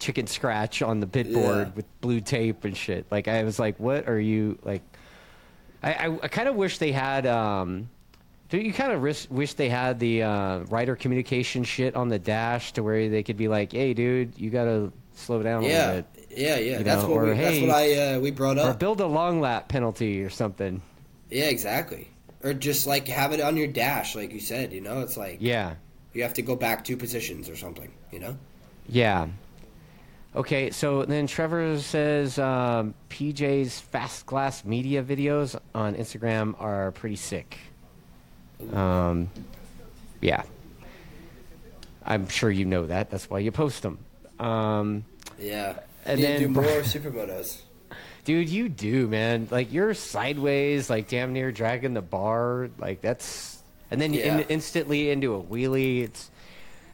chicken scratch on the pit board Yeah. with blue tape and shit. Like I was like, what are you like? I I, I kind of wish they had. um do you kind of wish, wish they had the uh, rider communication shit on the dash to where they could be like, "Hey, dude, you gotta slow down a little bit," yeah, yeah. You That's know, what or, we, that's what I uh, we brought up. or build a long lap penalty or something. Yeah, exactly. Or just like have it on your dash, like you said. You know, it's like Yeah, you have to go back two positions or something. You know. yeah. Okay, so then Trevor says um, PJ's fast glass media videos on Instagram are pretty sick. Um, yeah, I'm sure you know that. That's why you post them. Um, Yeah. And Need then do more supermotos. Dude, you do, man. Like you're sideways, like damn near dragging the bar. Like that's, and then Yeah. in, instantly into a wheelie. It's,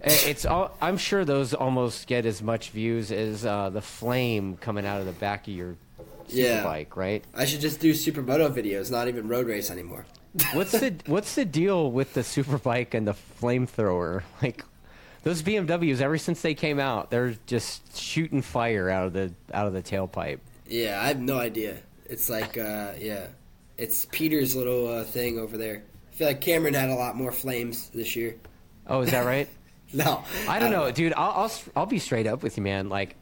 it's. All, I'm sure those almost get as much views as uh, the flame coming out of the back of your Yeah. bike, right? I should just do supermoto videos, not even road race anymore. What's the What's the deal with the superbike and the flamethrower? Like those BMWs, ever since they came out, they're just shooting fire out of the out of the tailpipe. Yeah, I have no idea. It's like, uh, yeah, it's Peter's little uh, thing over there. I feel like Cameron had a lot more flames this year. Oh, is that right? No, I don't know, dude. I'll, I'll I'll be straight up with you, man. Like,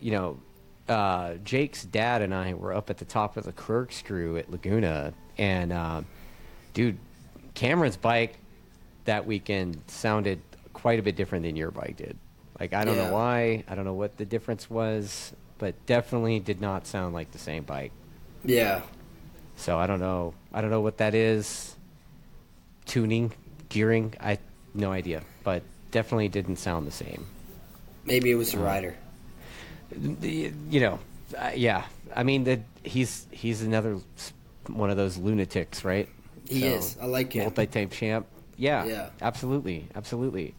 you know, uh, Jake's dad and I were up at the top of the corkscrew at Laguna, and um, dude, Cameron's bike that weekend sounded quite a bit different than your bike did. Like, I don't Yeah. know why. I don't know what the difference was, but definitely did not sound like the same bike. Yeah, So I don't know. I don't know what that is. Tuning, gearing, I no idea, but definitely didn't sound the same. maybe it was the rider. The- you know, uh, yeah. I mean, the, he's he's another one of those lunatics, right? He is. I like him. Multi-time champ. Yeah, Yeah. absolutely, absolutely.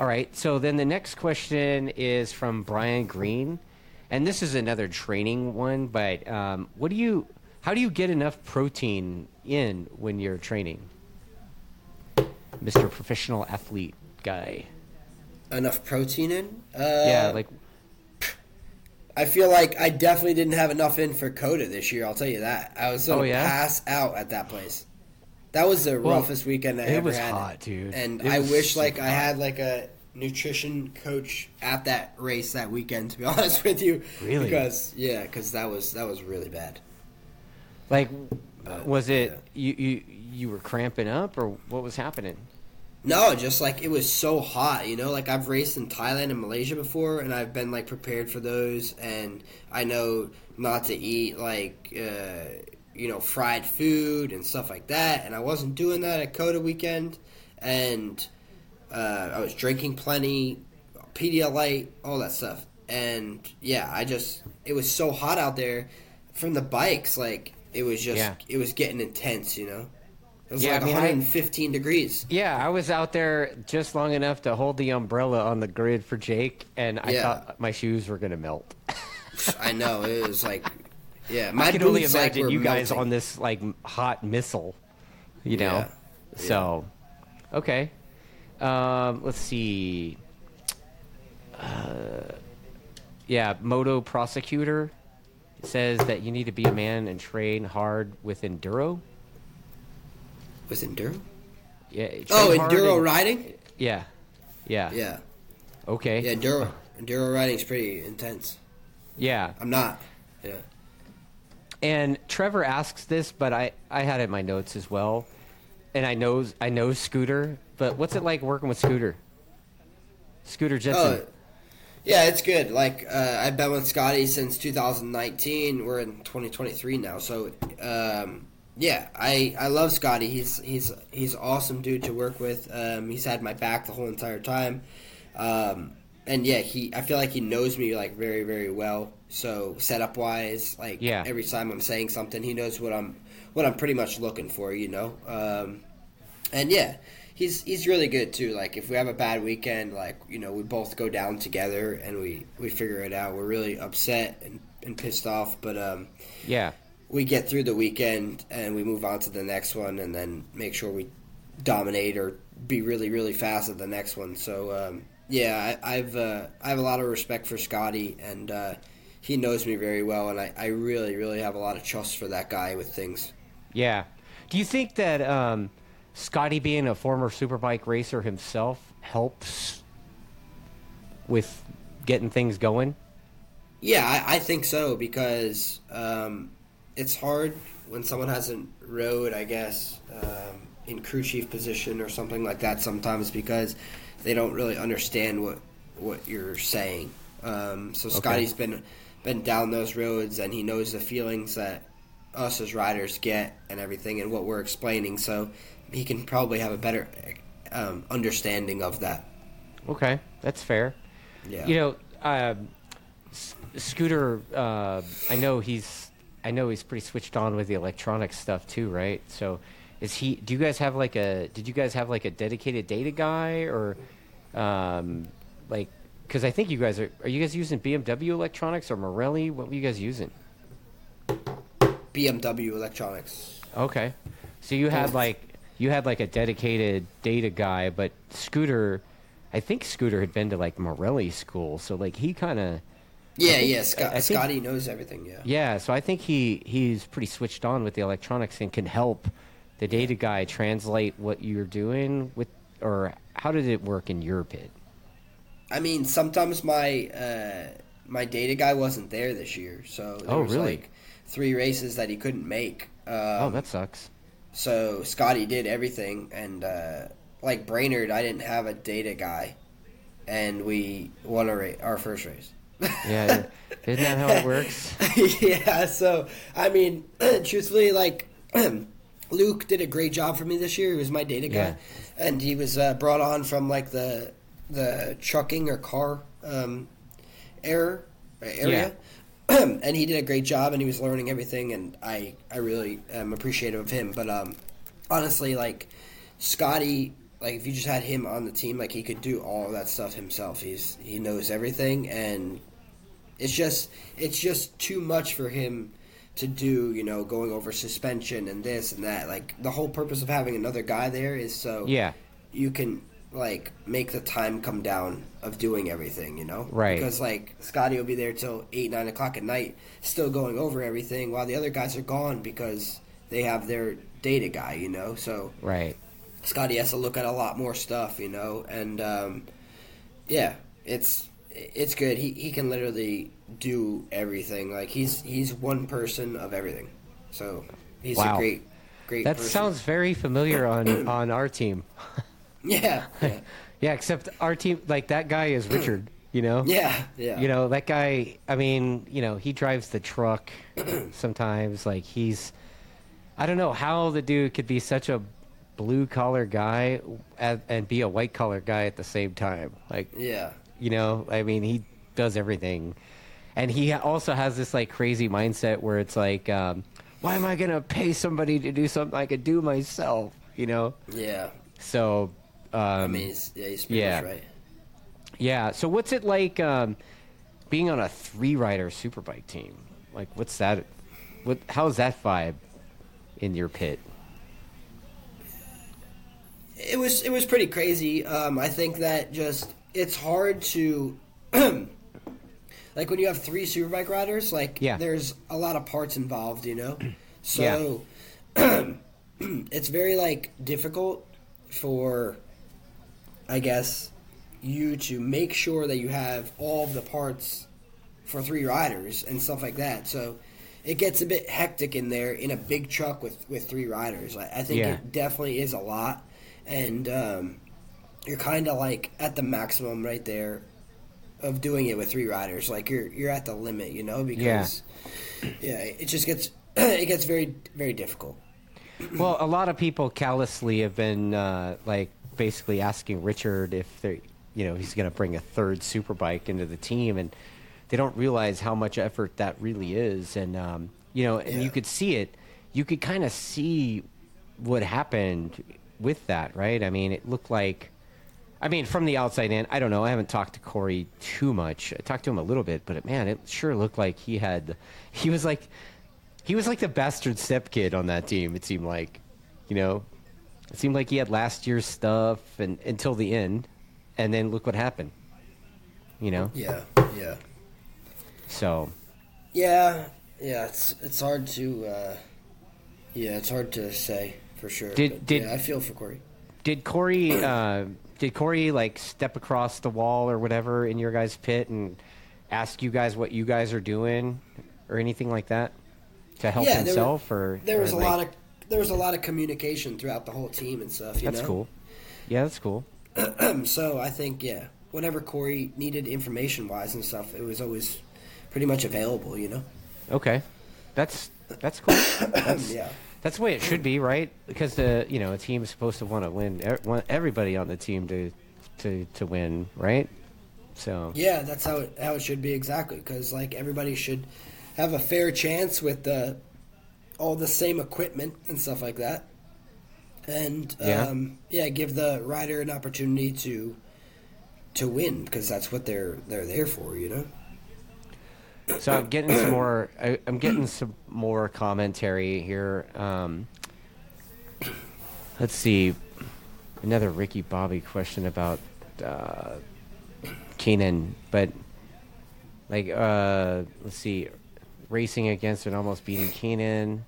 All right. So then the next question is from Brian Green, and this is another training one. But um, what do you? How do you get enough protein in when you're training, Mister Professional Athlete guy? Enough protein in? Uh, yeah, like I feel like I definitely didn't have enough in for COTA this year. I'll tell you that. I was Oh, gonna yeah? pass out at that place. That was the Well, roughest weekend I it ever was had. hot, dude. And It I was wish like super I had like a nutrition coach at that race that weekend. To be honest with you, Really? Because yeah, because that was that was really bad. Like, But, was it yeah. you, you you were cramping up or what was happening? No, just like it was so hot, you know. Like I've raced in Thailand and Malaysia before, and I've been like prepared for those, and I know not to eat like uh, you know fried food and stuff like that. And I wasn't doing that at COTA weekend, and uh, I was drinking plenty, Pedialyte, all that stuff. And yeah, I just it was so hot out there from the bikes, like it was just Yeah. it was getting intense, you know. It was Yeah, like I mean, I- 115 degrees. Yeah, I was out there just long enough to hold the umbrella on the grid for Jake, and I Yeah. thought my shoes were gonna melt. I know it was like, yeah. My I can only boots, like, imagine were you guys melting. on this like hot missile, you know. Yeah. So, okay. Um, let's see. Uh, yeah, Moto prosecutor says that you need to be a man and train hard with enduro. With enduro? Yeah. Oh, enduro and- riding. Yeah. Yeah. Yeah, Okay. yeah. Enduro, enduro riding's pretty intense. Yeah. I'm not. Yeah. And Trevor asks this, but I, I had it in my notes as well. And I know I know Scooter, but what's it like working with Scooter? Scooter Jetson. Oh, yeah. It's good. Like uh, I've been with Scotty since 2019. We're in 2023 now, so um, yeah. I I love Scotty. He's he's he's awesome dude to work with. Um, he's had my back the whole entire time. Um, and yeah, he I feel like he knows me like very very well. So setup wise, like Yeah. every time I'm saying something, he knows what I'm what I'm pretty much looking for. You know. Um, and yeah, he's he's really good too. Like if we have a bad weekend, like you know, we both go down together and we we figure it out. We're really upset and, and pissed off, but um, yeah. we get through the weekend and we move on to the next one, and then make sure we dominate or be really really fast at the next one. So um, Yeah, I, I've uh, I have a lot of respect for Scotty, and uh, he knows me very well, and I, I really really have a lot of trust for that guy with things. Yeah. Do you think that um, Scotty, being a former superbike racer himself, helps with getting things going? Yeah, I, I think so because um, it's hard when someone hasn't rode, I guess, um, in crew chief position or something like that. Sometimes because they don't really understand what what you're saying. Um, so Scotty's been been down those roads and he knows the feelings that us as riders get and everything and what we're explaining. So he can probably have a better um, understanding of that. Okay, that's fair. Yeah. You know, um, S- Scooter. Uh, I know he's. I know he's pretty switched on with the electronic stuff too, right? So, is he? Do you guys have like a? Did you guys have like a dedicated data guy or, um, like? Because I think you guys are. Are you guys using BMW electronics or Marelli? What were you guys using? BMW Electronics. Okay, so you had like you had like a dedicated data guy, but Scooter. I think Scooter had been to like Marelli school, so like he kind of. Yeah, think- yeah. Scott, think- Scotty knows everything. Yeah. Yeah, so I think he he's pretty switched on with the electronics and can help the data guy translate what you're doing with or how did it work in your pit? I mean, sometimes my uh, my data guy wasn't there this year, so Oh, was really? like three races that he couldn't make. Um, oh, that sucks. so Scotty did everything, and uh, like Brainerd, I didn't have a data guy, and we won a ra- our first race. Yeah, isn't that how it works? yeah, so I mean, truthfully, like Luke did a great job for me this year. He was my data guy, Yeah. and he was uh, brought on from like the the trucking or car um, error area. and he did a great job, and he was learning everything, and I I really am appreciative of him. But um, honestly, like Scotty, like if you just had him on the team, like he could do all that stuff himself. He's he knows everything, and it's just it's just too much for him to do. You know, going over suspension and this and that. Like the whole purpose of having another guy there is so Yeah. you can like make the time come down of doing everything, you know? Right. Because like Scotty will be there till eight, nine o'clock at night, still going over everything, while the other guys are gone because they have their data guy, you know. So Right. Scotty has to look at a lot more stuff, you know, and um, yeah, it's it's good. He he can literally do everything. Like he's he's one person of everything. So he's Wow. a great great. That person. sounds very familiar on on our team. yeah yeah Yeah, except our team like that guy is Richard, you know? yeah yeah. You know, that guy, I mean, you know, he drives the truck sometimes. Like, he's, I don't know how the dude could be such a blue collar guy and, and be a white collar guy at the same time. Like, yeah. you know, I mean, he does everything. And he also has this, like, crazy mindset where it's like, um, why am I going to pay somebody to do something I could do myself, you know? Yeah. So, um, I mean, yeah, yeah. right. Yeah. So what's it like um, being on a three-rider superbike team? Like, what's that? What? How's that vibe in your pit? It was it was pretty crazy. Um, I think that just it's hard to like when you have three superbike riders. Like, Yeah. there's a lot of parts involved, you know. So it's very like difficult for, I guess, you to make sure that you have all of the parts for three riders and stuff like that. So it gets a bit hectic in there in a big truck with with three riders. I, I think Yeah. it definitely is a lot, and um, you're kind of like at the maximum right there of doing it with three riders. Like you're you're at the limit, you know, because yeah, it just gets it gets very very difficult. Well, a lot of people callously have been uh, like basically asking Richard if they, you know, he's going to bring a third superbike into the team, and they don't realize how much effort that really is. And um, you know, and Yeah. you could see it. You could kind of see what happened with that, right? I mean, it looked like. I mean, from the outside in, I don't know. I haven't talked to Corey too much. I talked to him a little bit, but man, it sure looked like he had. He was like, he was like the bastard step kid on that team. It seemed like, you know, it seemed like he had last year's stuff and until the end, and then look what happened. You know, Yeah, yeah, so yeah, yeah. It's it's hard to, uh, yeah, it's hard to say for sure. Did- but, did- yeah, I feel for Corey. did Corey uh, did Corey like step across the wall or whatever in your guys' pit and ask you guys what you guys are doing or anything like that to help Yeah, there were- himself or There was or, a like- lot of there was a lot of communication throughout the whole team and stuff. You that's know? cool. Yeah, that's cool. so I think yeah, whatever Corey needed information wise and stuff, it was always pretty much available. You know. Okay, that's that's cool. That's, yeah. That's the way it should be, right? Because the you know a team is supposed to want to win. Want everybody on the team to to to win, right? So Yeah, that's how it how it should be exactly. Because like everybody should have a fair chance with the all the same equipment and stuff like that. And Yeah. um, yeah, give the rider an opportunity to to win because that's what they're they're there for. You know. so I'm getting some more. I, I'm getting some more commentary here. Um, let's see, another Ricky Bobby question about uh, Kenan, but like uh, let's see, racing against and almost beating Kenan.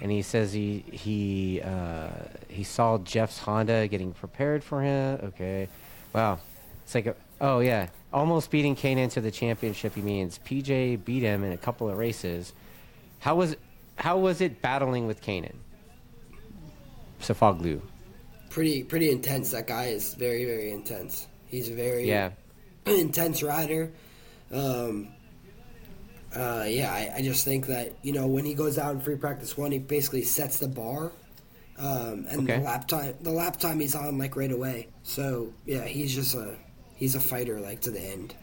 and he says he he uh, he saw Jeff's Honda getting prepared for him. Okay, wow, it's like a, oh yeah, almost beating Kane into the championship. He means PJ beat him in a couple of races. How was how was it battling with Kenan? Sofuoglu. Pretty pretty intense. That guy is very very intense. He's a very Yeah. intense rider. Um, uh, yeah, I, I just think that you know when he goes out in free practice one, he basically sets the bar, um, and Okay. the lap time the lap time he's on like right away. So yeah, he's just a he's a fighter like to the end.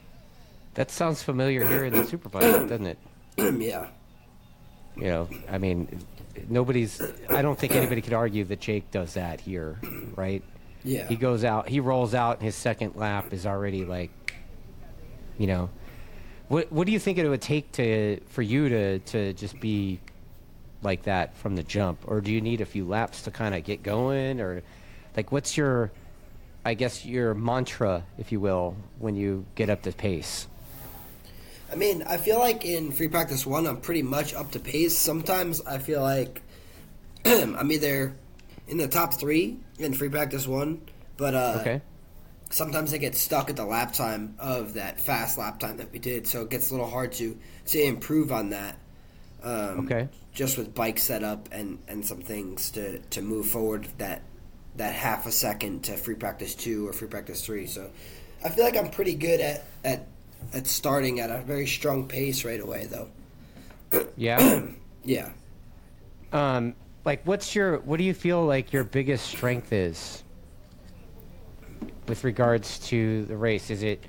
That sounds familiar here in the Superbike, doesn't it? yeah, You know, I mean, nobody's. I don't think anybody could argue that Jake does that here, right? yeah. He goes out, he rolls out, and his second lap is already like, you know, what what do you think it would take to for you to to just be like that from the jump, or do you need a few laps to kind of get going, or like what's your, I guess your mantra, if you will, when you get up to pace? I mean, I feel like in free practice one, I'm pretty much up to pace. Sometimes I feel like I'm either in the top three in free practice one, but uh, Okay. Sometimes I get stuck at the lap time of that fast lap time that we did, so it gets a little hard to to improve on that. Um, Okay. Just with bike setup and and some things to to move forward that that half a second to free practice two or free practice three. So I feel like I'm pretty good at at at starting at a very strong pace right away, though. Yeah. Yeah. Um, like, what's your, what do you feel like your biggest strength is with regards to the race? Is it,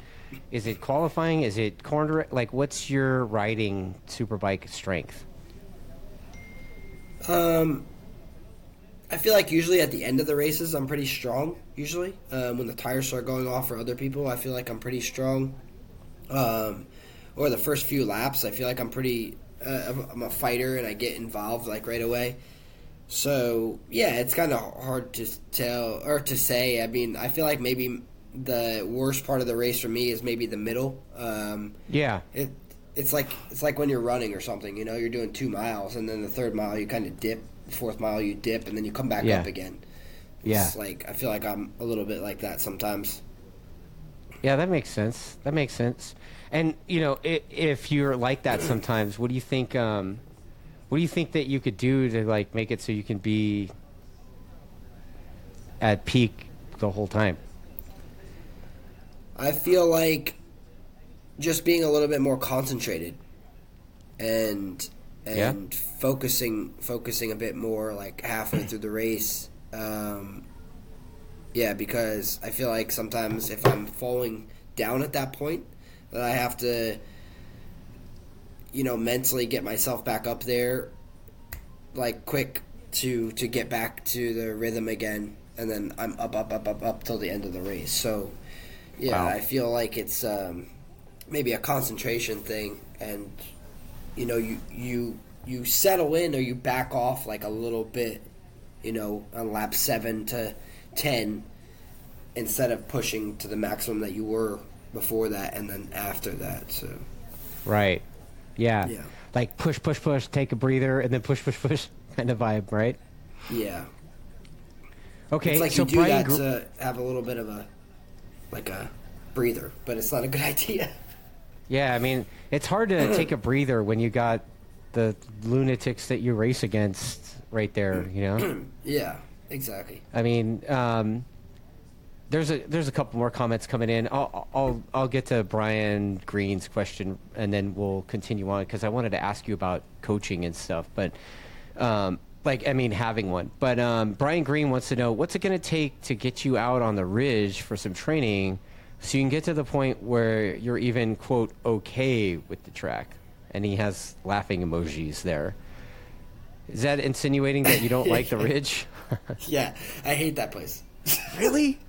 is it qualifying? Is it corner? Like, what's your riding superbike strength? Um, I feel like usually at the end of the races, I'm pretty strong. Usually, um, when the tires start going off for other people, I feel like I'm pretty strong. Um, or the first few laps, I feel like I'm pretty. Uh, I'm- I'm a fighter, and I get involved like right away. So yeah, it's kind of hard to tell or to say. I mean, I feel like maybe the worst part of the race for me is maybe the middle. Um, Yeah. it it's like it's like when you're running or something. You know, you're doing two miles, and then the third mile you kind of dip. The fourth mile you dip, and then you come back Yeah. up again. Yeah. It's like I feel like I'm a little bit like that sometimes. Yeah, that makes sense. That makes sense. And you know, i if you're like that sometimes, what do you think? Um, what do you think that you could do to like make it so you can be at peak the whole time? I feel like just being a little bit more concentrated and Yeah. and focusing focusing a bit more like halfway through the race. Um, yeah, because I feel like sometimes if I'm falling down at that point, that I have to you know mentally get myself back up there like quick to to get back to the rhythm again and then I'm up up up up up till the end of the race. So yeah, Wow. I feel like it's um, maybe a concentration thing, and you know, you you you settle in or you back off like a little bit, you know, on lap seven to ten, instead of pushing to the maximum that you were before that and then after that. So Right. Yeah. Yeah. Like push, push, push, take a breather, and then push, push, push, kind of vibe, right? yeah, Okay. it's like so you do Brian, that to have a little bit of a like a breather, but it's not a good idea. yeah, I mean, it's hard to take a breather when you got the lunatics that you race against right there. You know. yeah, exactly. I mean, um, there's a there's a couple more comments coming in. I'll I'll I'll get to Brian Green's question and then we'll continue on because I wanted to ask you about coaching and stuff. But um, like I mean, having one. But um, Brian Green wants to know what's it going to take to get you out on the ridge for some training, so you can get to the point where you're even quote okay with the track. And he has laughing emojis there. Is that insinuating that you don't like the ridge? Yeah, I hate that place. really?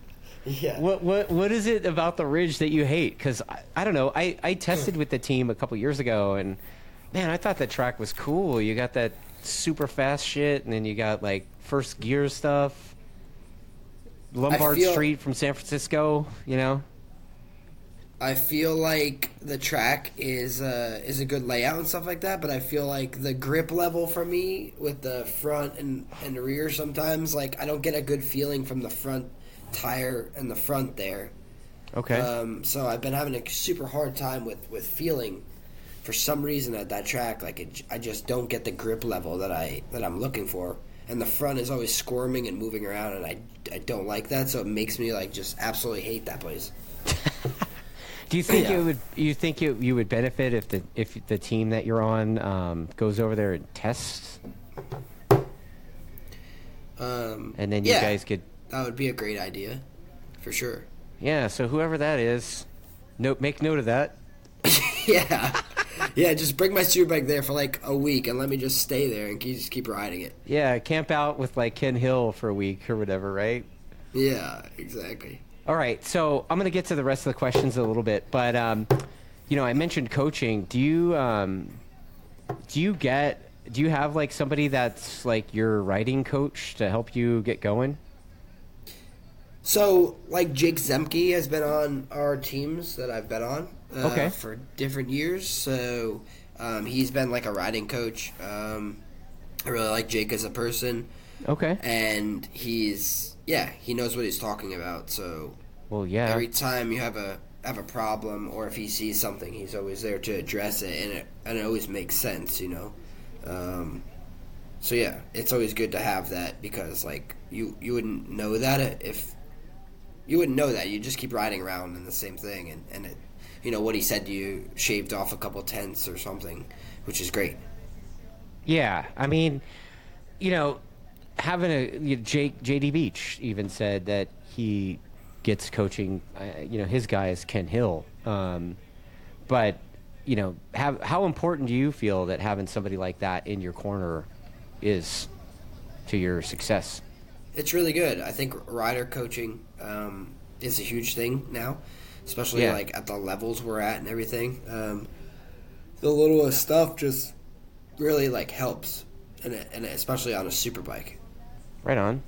Yeah. What what what is it about the ridge that you hate? Because I, I don't know. I, I tested with the team a couple years ago, and man, I thought the track was cool. You got that super fast shit, and then you got like first gear stuff. Lombard feel- Street from San Francisco, you know. I feel like the track is uh, is a good layout and stuff like that, but I feel like the grip level for me with the front and, and rear sometimes like I don't get a good feeling from the front tire in the front there. Okay. Um, so I've been having a super hard time with, with feeling for some reason at that track like it, I just don't get the grip level that I that I'm looking for. And the front is always squirming and moving around, and I, I don't like that. So it makes me like just absolutely hate that place. Do you think yeah. it would? You think it, you would benefit if the if the team that you're on um, goes over there and tests, Um, and then you yeah, guys could that would be a great idea, for sure. Yeah, so whoever that is, note make note of that. yeah, yeah. Just bring my superbike there for like a week and let me just stay there and keep, just keep riding it. Yeah, camp out with like Ken Hill for a week or whatever, right? Yeah, exactly. All right, so I'm going to get to the rest of the questions a little bit, but um, you know, I mentioned coaching. Do you um, do you get do you have like somebody that's like your riding coach to help you get going? So, like Jake Zemke has been on our teams that I've been on uh, Okay. for different years. So, um, he's been like a riding coach. Um, I really like Jake as a person, Okay. and he's yeah, he knows what he's talking about. So Well, yeah. every time you have a have a problem or if he sees something, he's always there to address it, and it and it always makes sense, you know. Um, so yeah, it's always good to have that because like you you wouldn't know that if you wouldn't know that you just keep riding around in the same thing, and and it, you know what he said to you shaved off a couple tenths or something, which is great. Yeah, I mean, you know, having a you know, Jake JD Beach even said that he gets coaching. Uh, you know, his guy is Ken Hill. Um, but you know, have, how important do you feel that having somebody like that in your corner is to your success? It's really good. I think rider coaching um, is a huge thing now, especially Yeah. like at the levels we're at and everything. Um, the littlest stuff just really like helps, and and especially on a super bike. Right on.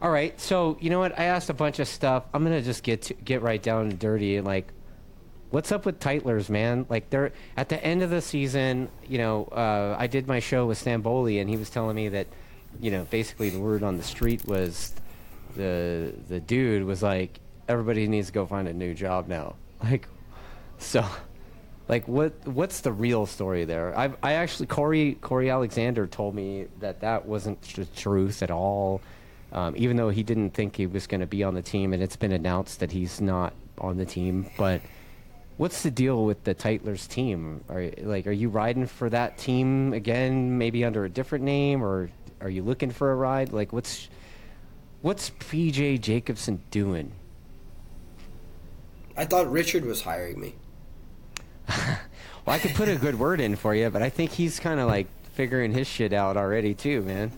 All right, so you know what? I asked a bunch of stuff. I'm gonna just get to, get right down and dirty and like, what's up with Tytlers, man? Like they're at the end of the season. You know, uh, I did my show with Stanboli, and he was telling me that, you know, basically the word on the street was, the the dude was like, everybody needs to go find a new job now. Like, so. Like what? What's the real story there? I I actually Corey Corey Alexander told me that that wasn't the truth at all. Um, even though he didn't think he was going to be on the team, and it's been announced that he's not on the team. But what's the deal with the Tytlers team? Are like are you riding for that team again? Maybe under a different name, or are you looking for a ride? Like what's what's PJ Jacobsen doing? I thought Richard was hiring me. Well, I could put a good word in for you, but I think he's kind of like figuring his shit out already too, man.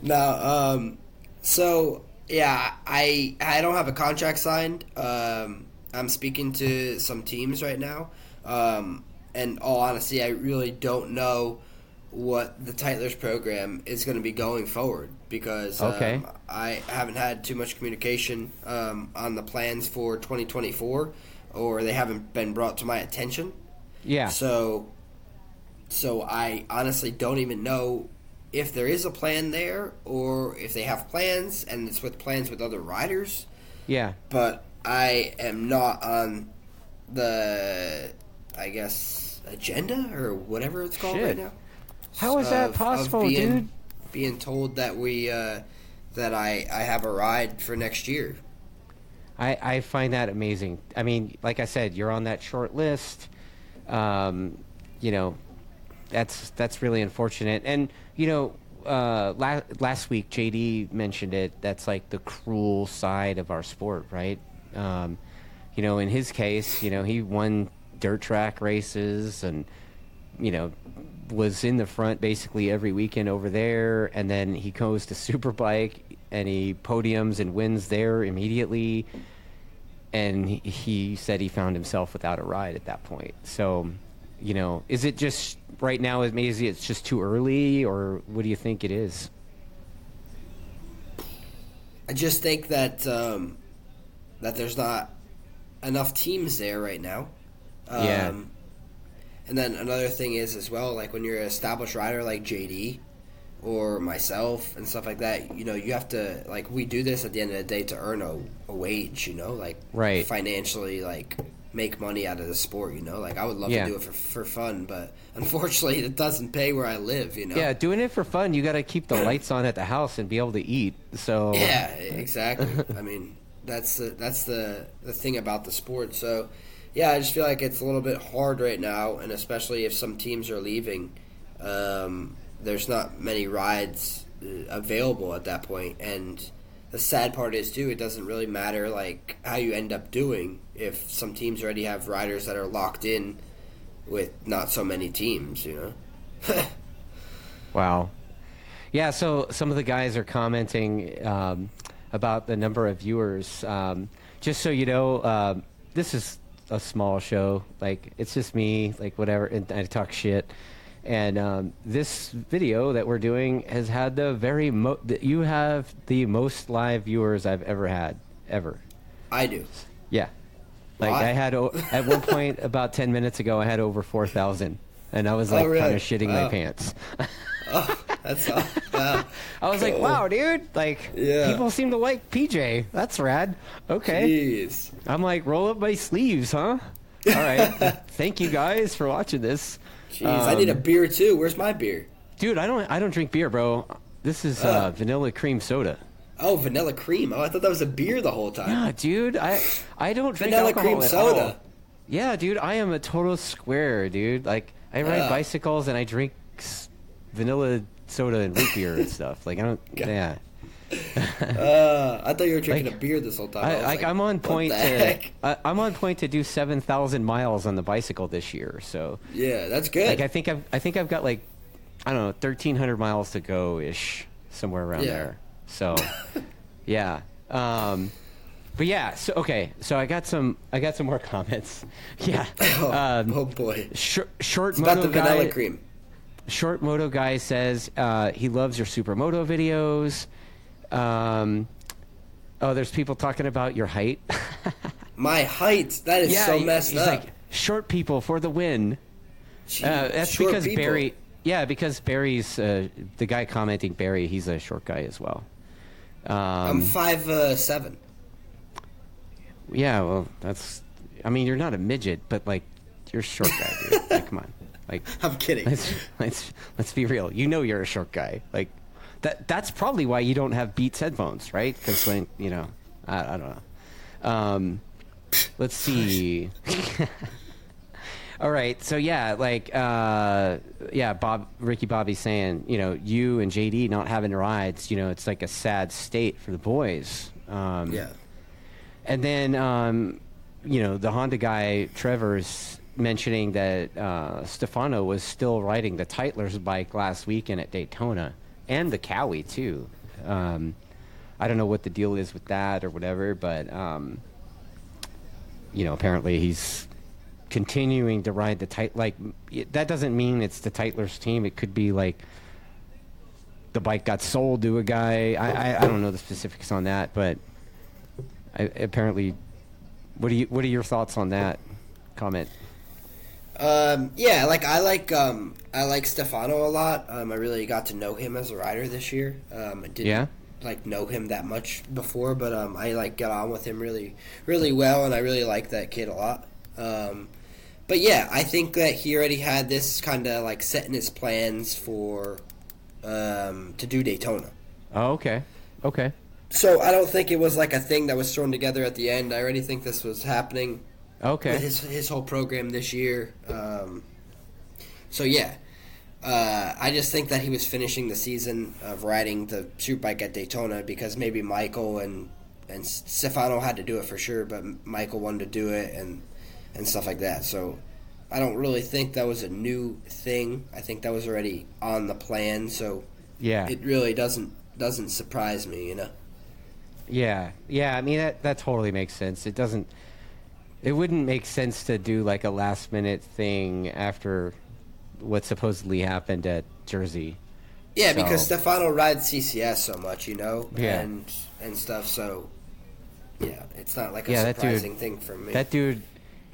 No, um, so yeah, I I don't have a contract signed. Um, I'm speaking to some teams right now, um, and all honesty, I really don't know what the Tytlers program is going to be going forward because um, I haven't had too much communication um, on the plans for 2024, or they haven't been brought to my attention. Yeah. So, so I honestly don't even know if there is a plan there, or if they have plans and it's with plans with other riders. yeah. But I am not on the, I guess, agenda or whatever it's called Shit. right now. How is that Of- of possible, being, dude? Being told that we uh, that I I have a ride for next year. I, I find that amazing. I mean, like I said, you're on that short list. Um, you know, that's that's really unfortunate. And you know, uh, la- last week JD mentioned it. That's like the cruel side of our sport, right? Um, you know, in his case, you know, he won dirt track races and you know was in the front basically every weekend over there, and then he goes to Superbike and he podiums and wins there immediately. And he, he said he found himself without a ride at that point. So, you know, is it just right now? Maybe it's just too early, or what do you think it is? I just think that um, that there's not enough teams there right now. Um, Yeah. And then another thing is as well, like when you're an established rider like JD or myself and stuff like that, you know, you have to like we do this at the end of the day to earn a, a wage, you know, like Right. financially like make money out of the sport, you know. Like I would love Yeah. to do it for for fun, but unfortunately it doesn't pay where I live, you know. Yeah, doing it for fun, you got to keep the lights on at the house and be able to eat. So Yeah, exactly. I mean, that's the that's the the thing about the sport. So, yeah, I just feel like it's a little bit hard right now, and especially if some teams are leaving, um, there's not many rides uh, available at that point. And the sad part is too, it doesn't really matter like how you end up doing if some teams already have riders that are locked in with not so many teams. You know. Wow. Yeah, so some of the guys are commenting um, about the number of viewers. Um, just so you know, um, this is a small show. Like, it's just me, like, whatever, and I talk shit. And um, this video that we're doing has had the very mo- you have the most live viewers I've ever had, ever. I do. Yeah. Like Why? I had o- at one point about 10 minutes ago I had over 4,000 and I was Oh, like really? kind of shitting my pants. Oh, that's. Wow. I was like, wow, dude. Like, Yeah. people seem to like PJ. That's rad. Okay. Jeez. I'm like, roll up my sleeves, huh? All right. Thank you guys for watching this. Jeez, I need a Um, beer too. Where's my beer? Dude, I don't I don't drink beer, bro. This is uh, Uh. vanilla cream soda. Oh, vanilla cream. Oh, I thought that was a beer the whole time. Yeah, dude. I I don't drink vanilla cream soda. all. Yeah, dude. I am a total square, dude. Like I ride Yeah. bicycles and I drink vanilla soda and root beer and stuff. Like I don't. God. Yeah. Uh, I thought you were drinking Like, a beer this whole time. I, was like, I'm on point to? I, I'm on point to do seven thousand miles on the bicycle this year. So Yeah, that's good. like I think I've I think I've got like I don't know thirteen hundred miles to go ish somewhere around Yeah. there. So yeah. Um, but yeah. So okay. So I got some I got some more comments. Yeah. oh, Um, oh, boy. short short It's about the vanilla guy. cream. Short Moto Guy says uh, he loves your Supermoto videos. Um, oh, there's people talking about your height. My height. That is so he- messed he's up. like short people for the win. Jeez, Uh, that's because people. Barry. Yeah, because Barry's uh, the guy commenting. Barry, he's a short guy as well. Um, I'm five uh, seven. yeah, well, that's. I mean, you're not a midget, but like, you're a short guy, dude. like, come on, like, I'm kidding. let's let's let's be real. You know, you're a short guy. Like, that that's probably why you don't have Beats headphones, right? Because when you know, I, I don't know. Um, let's see. All right, so yeah, like uh, yeah, Bob, Ricky, Bobby's saying, you know, you and JD not having rides, you know, it's like a sad state for the boys. Um, yeah. and then, um, you know, the Honda guy, Trevor's mentioning that uh, Stefano was still riding the Tytler's bike last weekend at Daytona and the Cowie, too. Um, I don't know what the deal is with that or whatever, but, um, you know, apparently he's continuing to ride the tight. Like it- that doesn't mean it's the Tytler's team. It could be like the bike got sold to a guy. I I, I don't know the specifics on that, but I, apparently, what do you what are your thoughts on that comment? Um, yeah, like I like um, I like Stefano a lot. Um, I really got to know him as a rider this year. Um, I didn't Yeah? like know him that much before, but um, I like got on with him really, really well, and I really like that kid a lot. Um, but yeah, I think that he already had this kind of like setting his plans for um, to do Daytona. Oh, okay, okay, So I don't think it was like a thing that was thrown together at the end. I already think this was happening okay. his his whole program this year. Um, so yeah, uh, I just think that he was finishing the season of riding the superbike at Daytona because maybe Michael and and Stefano had to do it for sure, but Michael wanted to do it and and stuff like that. So I don't really think that was a new thing. I think that was already on the plan. So Yeah, it really doesn't doesn't surprise me, you know. Yeah, yeah. I mean that that totally makes sense. It doesn't. It wouldn't make sense to do like a last minute thing after what supposedly happened at Jersey. Yeah, So- because Stefano rides CCS so much, you know, Yeah. and and stuff. So yeah, it's not like a Yeah, that dude- surprising thing for me. That dude,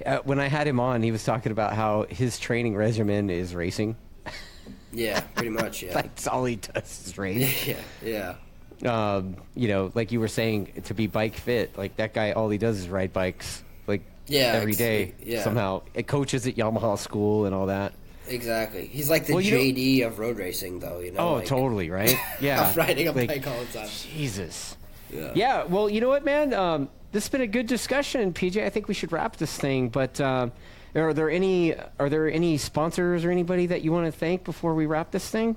uh, when I had him on, he was talking about how his training regimen is racing. yeah, pretty much. Yeah, Like that's all he does is race. yeah, yeah, um, you know, like you were saying, to be bike fit, like that guy, all he does is ride bikes, Yeah, every day yeah. somehow. It coaches at Yamaha school and all that. exactly. He's like the Well, you know- JD of road racing, though. You know. Oh, like, totally, right? Yeah, riding a Like, bike all the time. Jesus. Yeah. Yeah, well, you know what, man? Um, this has been a good discussion, PJ. I think we should wrap this thing. But uh, are there any are there any sponsors or anybody that you want to thank before we wrap this thing?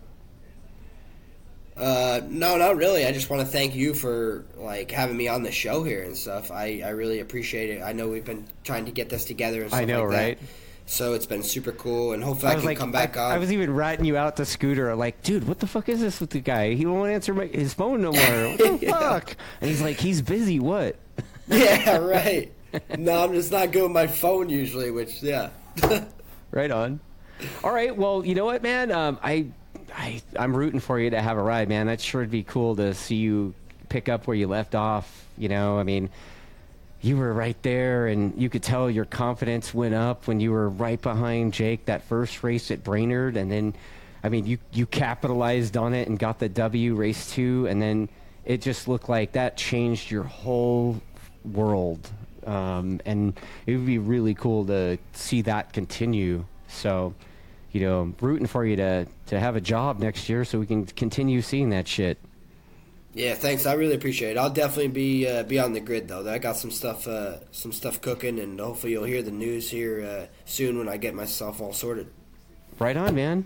Uh, no, not really. I just want to thank you for like having me on the show here and stuff. I, I really appreciate it. I know we've been trying to get this together and stuff I know, like that. right? So it's been super cool, and hopefully I, was can like, come back I, on. I was even ratting you out the Scooter, like, dude, what the fuck is this with the guy? He won't answer my, his phone no more. What the Yeah. fuck? And he's like, he's busy. What? yeah, right. no, I'm just not good with my phone usually, which yeah. Right on. All right. Well, you know what, man? Um, I, I, I'm rooting for you to have a ride, man. That sure would be cool to see you pick up where you left off. You know, I mean, you were right there, and you could tell your confidence went up when you were right behind Jake that first race at Brainerd, and then, I mean, you you capitalized on it and got the W race two, and then it just looked like that changed your whole world. Um, and it would be really cool to see that continue. So, you know, rooting for you to, to have a job next year so we can continue seeing that shit. Yeah, thanks. I really appreciate it. I'll definitely be uh, be on the grid though. I got some stuff uh, some stuff cooking, and hopefully you'll hear the news here uh, soon when I get myself all sorted. Right on, man.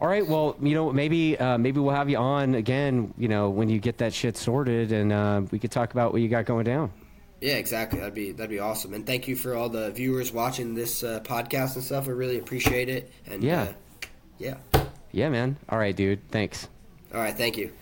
All right, well, you know, maybe uh, maybe we'll have you on again, you know, when you get that shit sorted, and uh, we could talk about what you got going down. Yeah, exactly. That'd be that'd be awesome. And thank you for all the viewers watching this uh, podcast and stuff. I really appreciate it. And Yeah. uh, yeah. Yeah, man. All right, dude. Thanks. All right. Thank you.